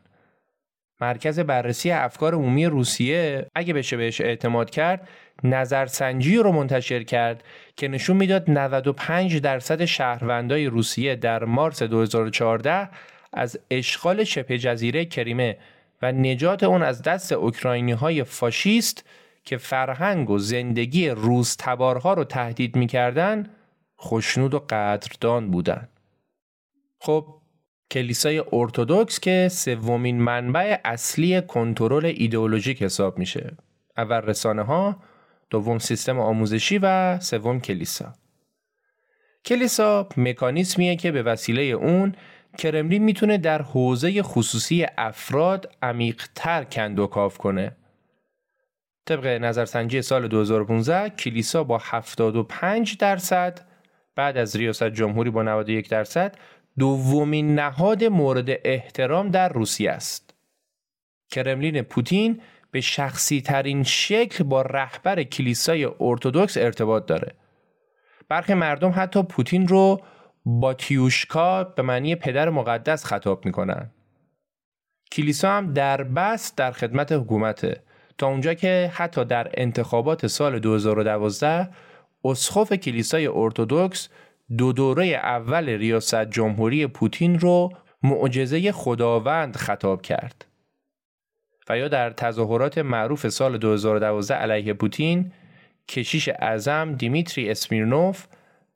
[SPEAKER 1] مرکز بررسی افکار عمومی روسیه اگه بشه بهش اعتماد کرد نظرسنجی رو منتشر کرد که نشون می‌داد 95 درصد شهروندای روسیه در مارس 2014 از اشغال شبه جزیره کریمه و نجات اون از دست اوکراینی های فاشیست که فرهنگ و زندگی روز تبارها رو تهدید می‌کردن خوشنود و قدردان بودن. خب کلیسای ارتودکس که سومین منبع اصلی کنترل ایدئولوژیک حساب میشه. اول رسانه ها دوم سیستم آموزشی و سوم کلیسا کلیسا مکانیسمیه که به وسیله اون کرملین می‌تونه در حوزه خصوصی افراد عمیقتر کند و کاف کنه طبق نظرسنجی سال 2015 کلیسا با 75 درصد بعد از ریاست جمهوری با 91 درصد دومین نهاد مورد احترام در روسیه است. کرملین پوتین به شخصی ترین شکل با رهبر کلیسای ارتودکس ارتباط داره. برخی مردم حتی پوتین رو با تیوشکا به معنی پدر مقدس خطاب می‌کنن. کلیسا هم در بس در خدمت حکومته تا اونجا که حتی در انتخابات سال 2012 اسخف کلیسای ارتودکس دو دوره اول ریاست جمهوری پوتین رو معجزه خداوند خطاب کرد. و یا در تظاهرات معروف سال 2012 علیه پوتین کشیش اعظم دیمیتری اسمیرنوف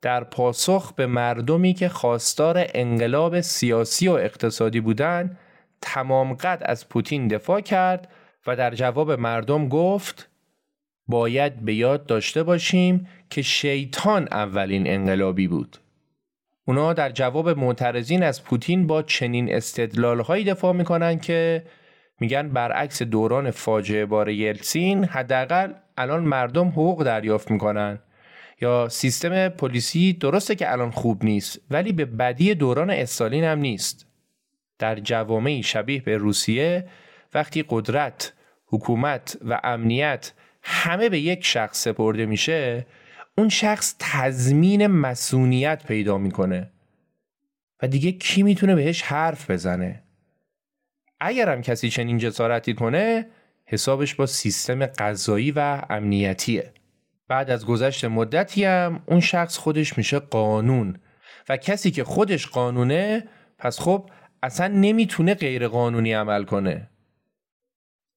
[SPEAKER 1] در پاسخ به مردمی که خواستار انقلاب سیاسی و اقتصادی بودند تمام قد از پوتین دفاع کرد و در جواب مردم گفت باید به یاد داشته باشیم که شیطان اولین انقلابی بود. اونا در جواب معترضین از پوتین با چنین استدلالهایی دفاع می‌کنن که میگن برعکس دوران فاجعه بار یلسین حداقل الان مردم حقوق دریافت می‌کنن. یا سیستم پلیسی درسته که الان خوب نیست ولی به بدی دوران استالین هم نیست. در جوامعی شبیه به روسیه وقتی قدرت حکومت و امنیت همه به یک شخص سپرده میشه اون شخص تضمین مسئولیت پیدا می‌کنه. و دیگه کی می‌تونه بهش حرف بزنه؟ اگرم کسی چنین جسارتی کنه حسابش با سیستم قضایی و امنیتیه. بعد از گذشت مدتی هم اون شخص خودش میشه قانون. و کسی که خودش قانونه پس خب اصلا نمی‌تونه غیر قانونی عمل کنه.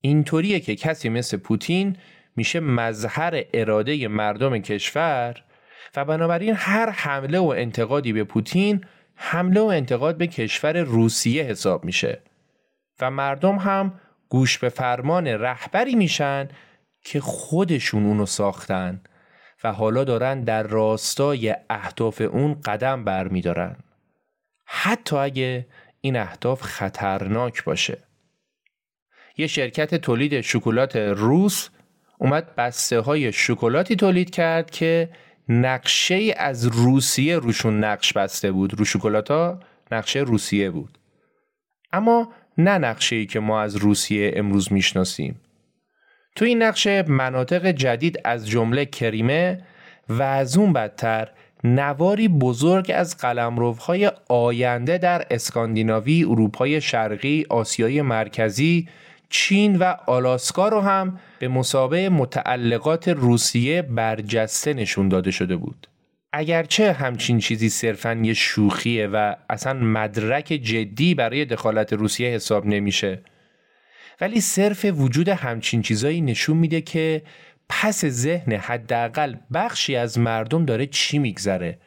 [SPEAKER 1] اینطوریه که کسی مثل پوتین میشه مظهر اراده مردم کشور و بنابراین هر حمله و انتقادی به پوتین حمله و انتقاد به کشور روسیه حساب میشه. و مردم هم گوش به فرمان رهبری میشن که خودشون اونو ساختن و حالا دارن در راستای اهداف اون قدم برمیدارن. حتی اگه این اهداف خطرناک باشه. یه شرکت تولید شکلات روس اومد بسته های شکلاتی تولید کرد که نقشه از روسیه روشون نقش بسته بود. رو شکلات ها نقشه روسیه بود. اما نه نقشه ای که ما از روسیه امروز می‌شناسیم تو این نقشه مناطق جدید از جمله کریمه و از اون بدتر نواری بزرگ از قلمروهای آینده در اسکاندیناوی، اروپای شرقی، آسیای مرکزی، چین و آلاسکا رو هم به مسابه متعلقات روسیه برجسته نشون داده شده بود. اگرچه همچین چیزی صرفا یه شوخیه و اصلا مدرک جدی برای دخالت روسیه حساب نمیشه ولی صرف وجود همچین چیزایی نشون میده که پس ذهن حداقل بخشی از مردم داره چی میگذره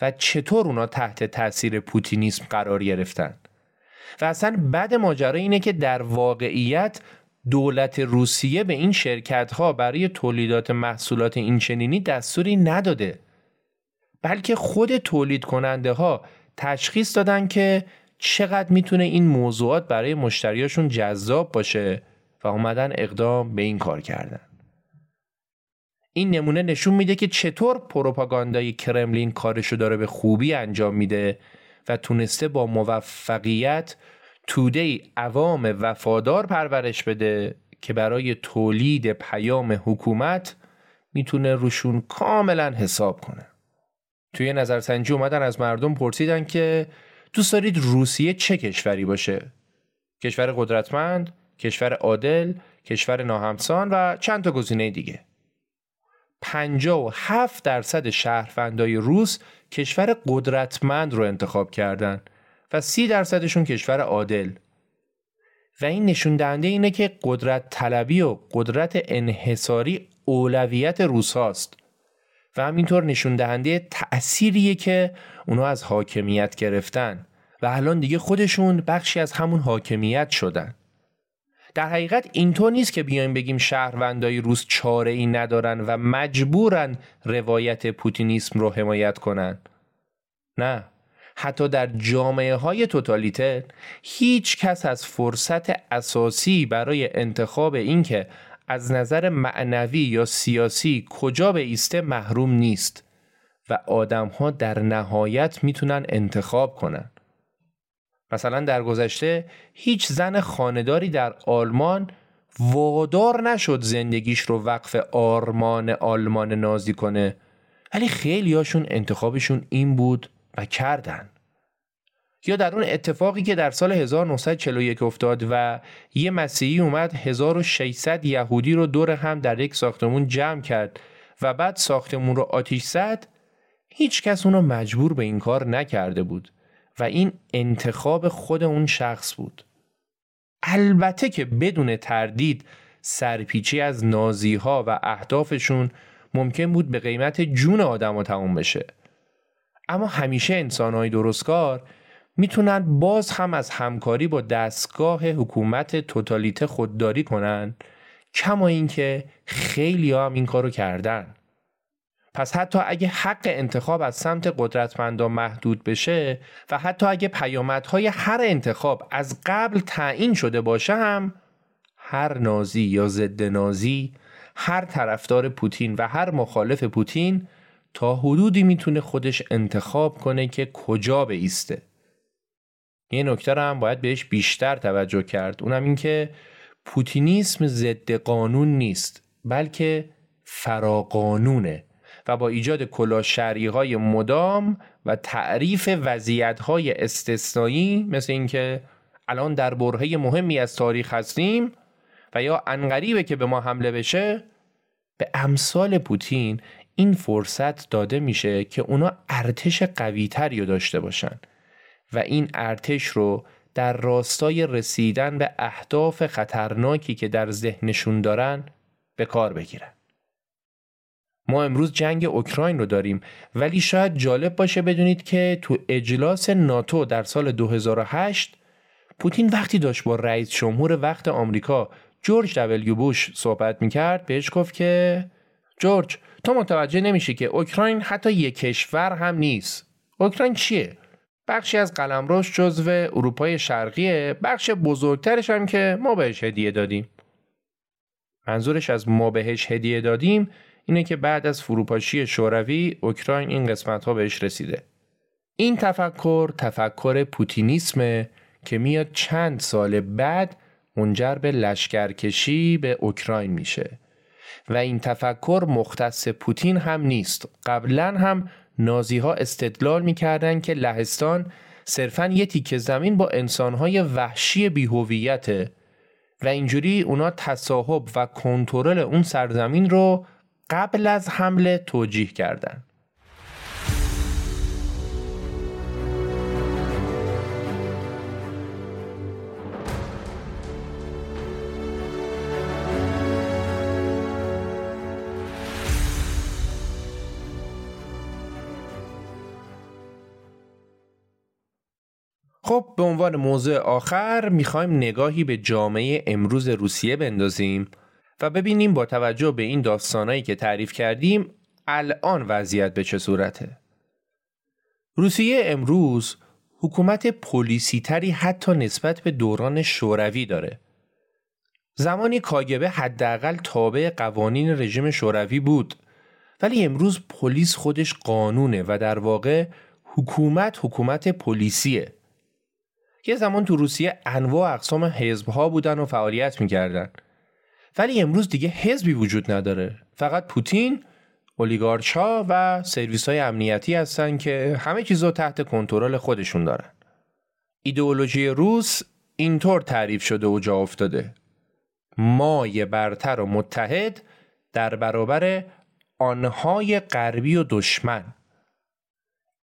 [SPEAKER 1] و چطور اونا تحت تاثیر پوتینیسم قرار گرفتن. و اصلا بعد ماجرا اینه که در واقعیت دولت روسیه به این شرکت ها برای تولیدات محصولات اینچنینی دستوری نداده. بلکه خود تولید کننده ها تشخیص دادن که چقدر می‌تونه این موضوعات برای مشتریاشون جذاب باشه و اومدن اقدام به این کار کردن. این نمونه نشون میده که چطور پروپاگاندای کرملین کارشو داره به خوبی انجام میده و تونسته با موفقیت توده عوام وفادار پرورش بده که برای تولید پیام حکومت می‌تونه روشون کاملا حساب کنه. توی نظرسنجی اومدن از مردم پرسیدن که دوست دارید روسیه چه کشوری باشه؟ کشور قدرتمند، کشور عادل، کشور ناهمسان و چند تا گزینه دیگه. 57 درصد شهروندای روس کشور قدرتمند رو انتخاب کردن و 30 درصدشون کشور عادل. و این نشون دهنده اینه که قدرت طلبی و قدرت انحصاری اولویت روس هاست. و همینطور نشون دهنده تأثیریه که اونا از حاکمیت گرفتن. و الان دیگه خودشون بخشی از همون حاکمیت شدن. در حقیقت اینطور نیست که بیایم بگیم شهروندای روس چاره ای ندارن و مجبورن روایت پوتینیسم رو حمایت کنن. نه. حتی در جامعه های توتالیته هیچ کس از فرصت اساسی برای انتخاب اینکه از نظر معنوی یا سیاسی کجا به ایسته محروم نیست و آدم ها در نهایت می‌تونن انتخاب کنن. مثلا در گذشته هیچ زن خانداری در آلمان وادار نشد زندگیش رو وقف آرمان آلمان نازی کنه ولی خیلی هاشون انتخابشون این بود و کردن. یا در اون اتفاقی که در سال 1941 افتاد و یه مسیحی اومد 1600 یهودی رو دور هم در یک ساختمون جمع کرد و بعد ساختمون رو آتیش زد هیچ کس اونو مجبور به این کار نکرده بود و این انتخاب خود اون شخص بود. البته که بدون تردید سرپیچی از نازی ها و اهدافشون ممکن بود به قیمت جون آدم تموم بشه. اما همیشه انسانهای درستکار می‌تونن باز هم از همکاری با دستگاه حکومت توتالیته خودداری کنن کما اینکه خیلی هم این کارو کردن. پس حتی اگه حق انتخاب از سمت قدرتمندان محدود بشه و حتی اگه پیامدهای هر انتخاب از قبل تعیین شده باشه هم هر نازی یا ضد نازی هر طرفدار پوتین و هر مخالف پوتین تا حدودی می‌تونه خودش انتخاب کنه که کجا بیسته. یه نکته رو هم باید بهش بیشتر توجه کرد. اونم این که پوتینیسم ضد قانون نیست بلکه فراقانونه و با ایجاد کلا های مدام و تعریف وضعیت های استثنایی مثل اینکه الان در برهه مهمی از تاریخ هستیم و یا انقریبه که به ما حمله بشه به امثال پوتین این فرصت داده میشه که اونا ارتش قویتری رو داشته باشن. و این ارتش رو در راستای رسیدن به اهداف خطرناکی که در ذهنشون دارن به کار بگیرن. ما امروز جنگ اوکراین رو داریم ولی شاید جالب باشه بدونید که تو اجلاس ناتو در سال 2008 پوتین وقتی داشت با رئیس جمهور وقت آمریکا جورج دبلیو بوش صحبت می‌کرد بهش گفت که جورج تو متوجه نمیشه که اوکراین حتی یک کشور هم نیست اوکراین چیه بخشی از قلمروش جزو اروپای شرقیه بخش بزرگترش هم که ما بهش هدیه دادیم. منظورش از ما بهش هدیه دادیم اینه که بعد از فروپاشی شوروی اوکراین این قسمت ها بهش رسیده. این تفکر تفکر پوتینیسمه که میاد چند سال بعد منجر به لشکرکشی به اوکراین میشه. و این تفکر مختص پوتین هم نیست. قبلا هم نازی ها استدلال می‌کردن که لهستان صرفا یه تیکه زمین با انسانهای وحشی بیهویته و اینجوری اونا تصاحب و کنترل اون سرزمین رو قبل از حمله توجیه کردند. خب به عنوان موضوع آخر می‌خوایم نگاهی به جامعه امروز روسیه بندازیم و ببینیم با توجه به این داستانایی که تعریف کردیم الان وضعیت به چه صورته. روسیه امروز حکومت پلیسی تری حتی نسبت به دوران شوروی داره. زمانی کاگبه حداقل تابع قوانین رژیم شوروی بود ولی امروز پلیس خودش قانونه و در واقع حکومت حکومت پلیسیه. یه زمان تو روسیه انواع اقسام حزب ها بودن و فعالیت می‌کردن. ولی امروز دیگه حزبی وجود نداره. فقط پوتین اولیگارچا و سرویس های امنیتی هستن که همه چیز رو تحت کنترل خودشون دارن. ایدئولوژی روس اینطور تعریف شده و جا افتاده. مای برتر و متحد در برابر آنهای غربی و دشمن.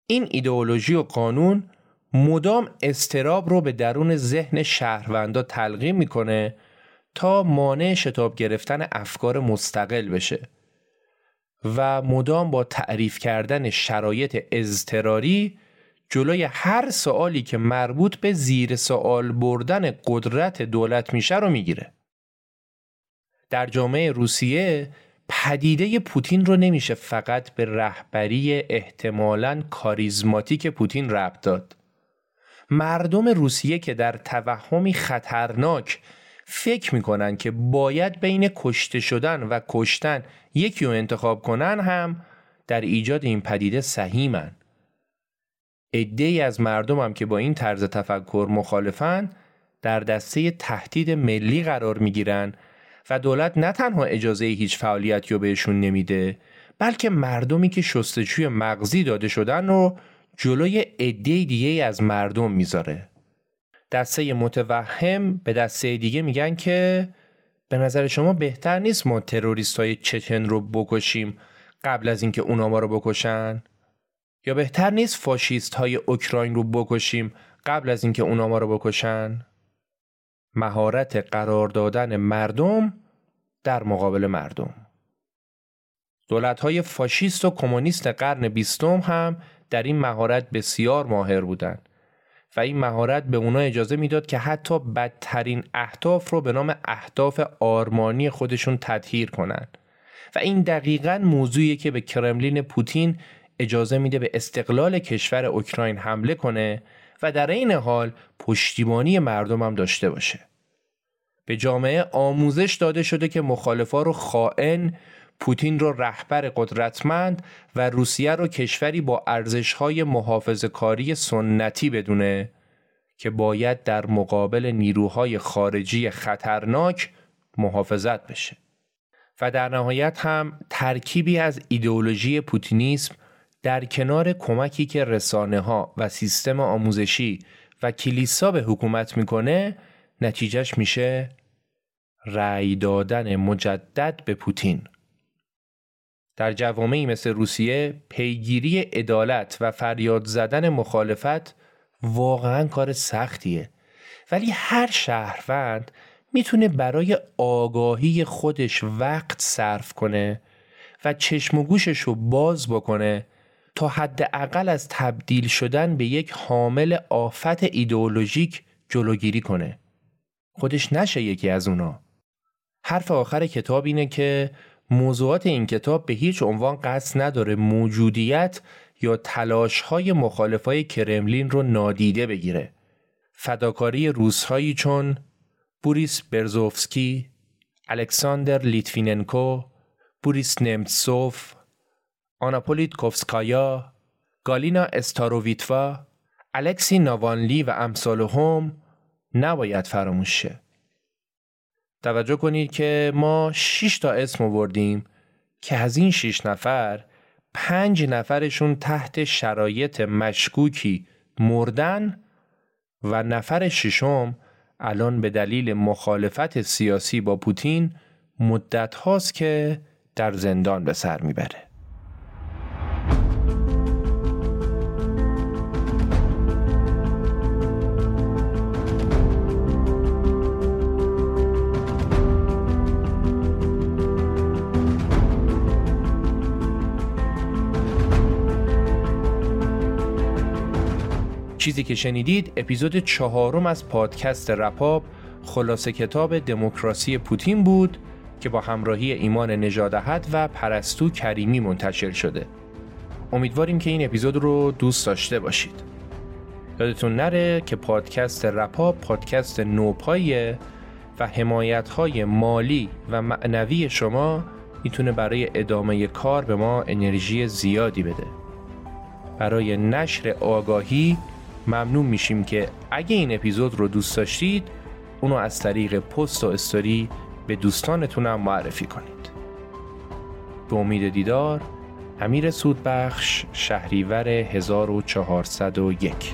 [SPEAKER 1] این ایدئولوژی و قانون مدام استراب رو به درون ذهن شهروندا تلقیم می‌کنه تا مانع شتاب گرفتن افکار مستقل بشه و مدام با تعریف کردن شرایط اضطراری جلوی هر سوالی که مربوط به زیر سوال بردن قدرت دولت میشه رو می‌گیره. در جامعه روسیه پدیده پوتین رو نمیشه فقط به رهبری احتمالاً کاریزماتیک پوتین ربط داد. مردم روسیه که در توهمی خطرناک فکر می‌کنن که باید بین کشته شدن و کشتن یکی رو انتخاب کنن هم در ایجاد این پدیده سهیمن. ای از مردم هم که با این طرز تفکر مخالفن در دسته تهدید ملی قرار می‌گیرن و دولت نه تنها اجازه هیچ فعالیتی رو بهشون نمیده بلکه مردمی که شستشوی مغزی داده شدن رو جلوی عده دیگه از مردم می‌ذاره. دسته متوهم به دسته دیگه میگن که به نظر شما بهتر نیست ما تروریست های چچن رو بکشیم قبل از اینکه اونا ما رو بکشن؟ یا بهتر نیست فاشیست های اوکراین رو بکشیم قبل از اینکه اونا ما رو بکشن؟ مهارت قرار دادن مردم در مقابل مردم. دولت های فاشیست و کمونیست قرن بیستم هم در این مهارت بسیار ماهر بودند و این مهارت به اونا اجازه می‌داد که حتی بدترین اهداف رو به نام اهداف آرمانی خودشون تطهیر کنند. و این دقیقا موضوعیه که به کرملین پوتین اجازه میده به استقلال کشور اوکراین حمله کنه و در این حال پشتیبانی مردم هم داشته باشه. به جامعه آموزش داده شده که مخالفا رو خائن پوتین رو رهبر قدرتمند و روسیه رو کشوری با ارزش‌های محافظه‌کاری سنتی بدونه که باید در مقابل نیروهای خارجی خطرناک محافظت بشه. و در نهایت هم ترکیبی از ایدئولوژی پوتینیسم در کنار کمکی که رسانه ها و سیستم آموزشی و کلیسا به حکومت می‌کنه نتیجهش میشه رأی دادن مجدد به پوتین. در جوامعی مثل روسیه پیگیری عدالت و فریاد زدن مخالفت واقعا کار سختیه. ولی هر شهروند می‌تونه برای آگاهی خودش وقت صرف کنه و چشم و گوشش رو باز بکنه تا حداقل از تبدیل شدن به یک حامل آفت ایدئولوژیک جلوگیری کنه. خودش نشه یکی از اونا. حرف آخر کتاب اینه که موضوعات این کتاب به هیچ عنوان قصد نداره موجودیت یا تلاش های مخالفای کرملین رو نادیده بگیره. فداکاری روسهایی چون بوریس برزوفسکی، الکساندر لیتویننکو، بوریس نمتسوف، آنا پولیتکوفسکایا، گالینا استاروویتوا، الکسی ناوالنی و امثالهم نباید فراموش شه. توجه کنید که ما 6 تا اسم آوردیم که از این 6 نفر پنج نفرشون تحت شرایط مشکوکی مردن و نفر ششم الان به دلیل مخالفت سیاسی با پوتین مدت هاست که در زندان به سر می‌بره. چیزی که شنیدید اپیزود چهارم از پادکست رپاب خلاصه کتاب دموکراسی پوتین بود که با همراهی ایمان نجادهت و پرستو کریمی منتشر شده. امیدواریم که این اپیزود رو دوست داشته باشید. یادتون نره که پادکست رپاب پادکست نوپایه و حمایت مالی و معنوی شما می‌تونه برای ادامه کار به ما انرژی زیادی بده. برای نشر آگاهی ممنون میشیم که اگه این اپیزود رو دوست داشتید اونو از طریق پست و استوری به دوستانتونم معرفی کنید. به امید دیدار امیر سودبخش شهریور 1401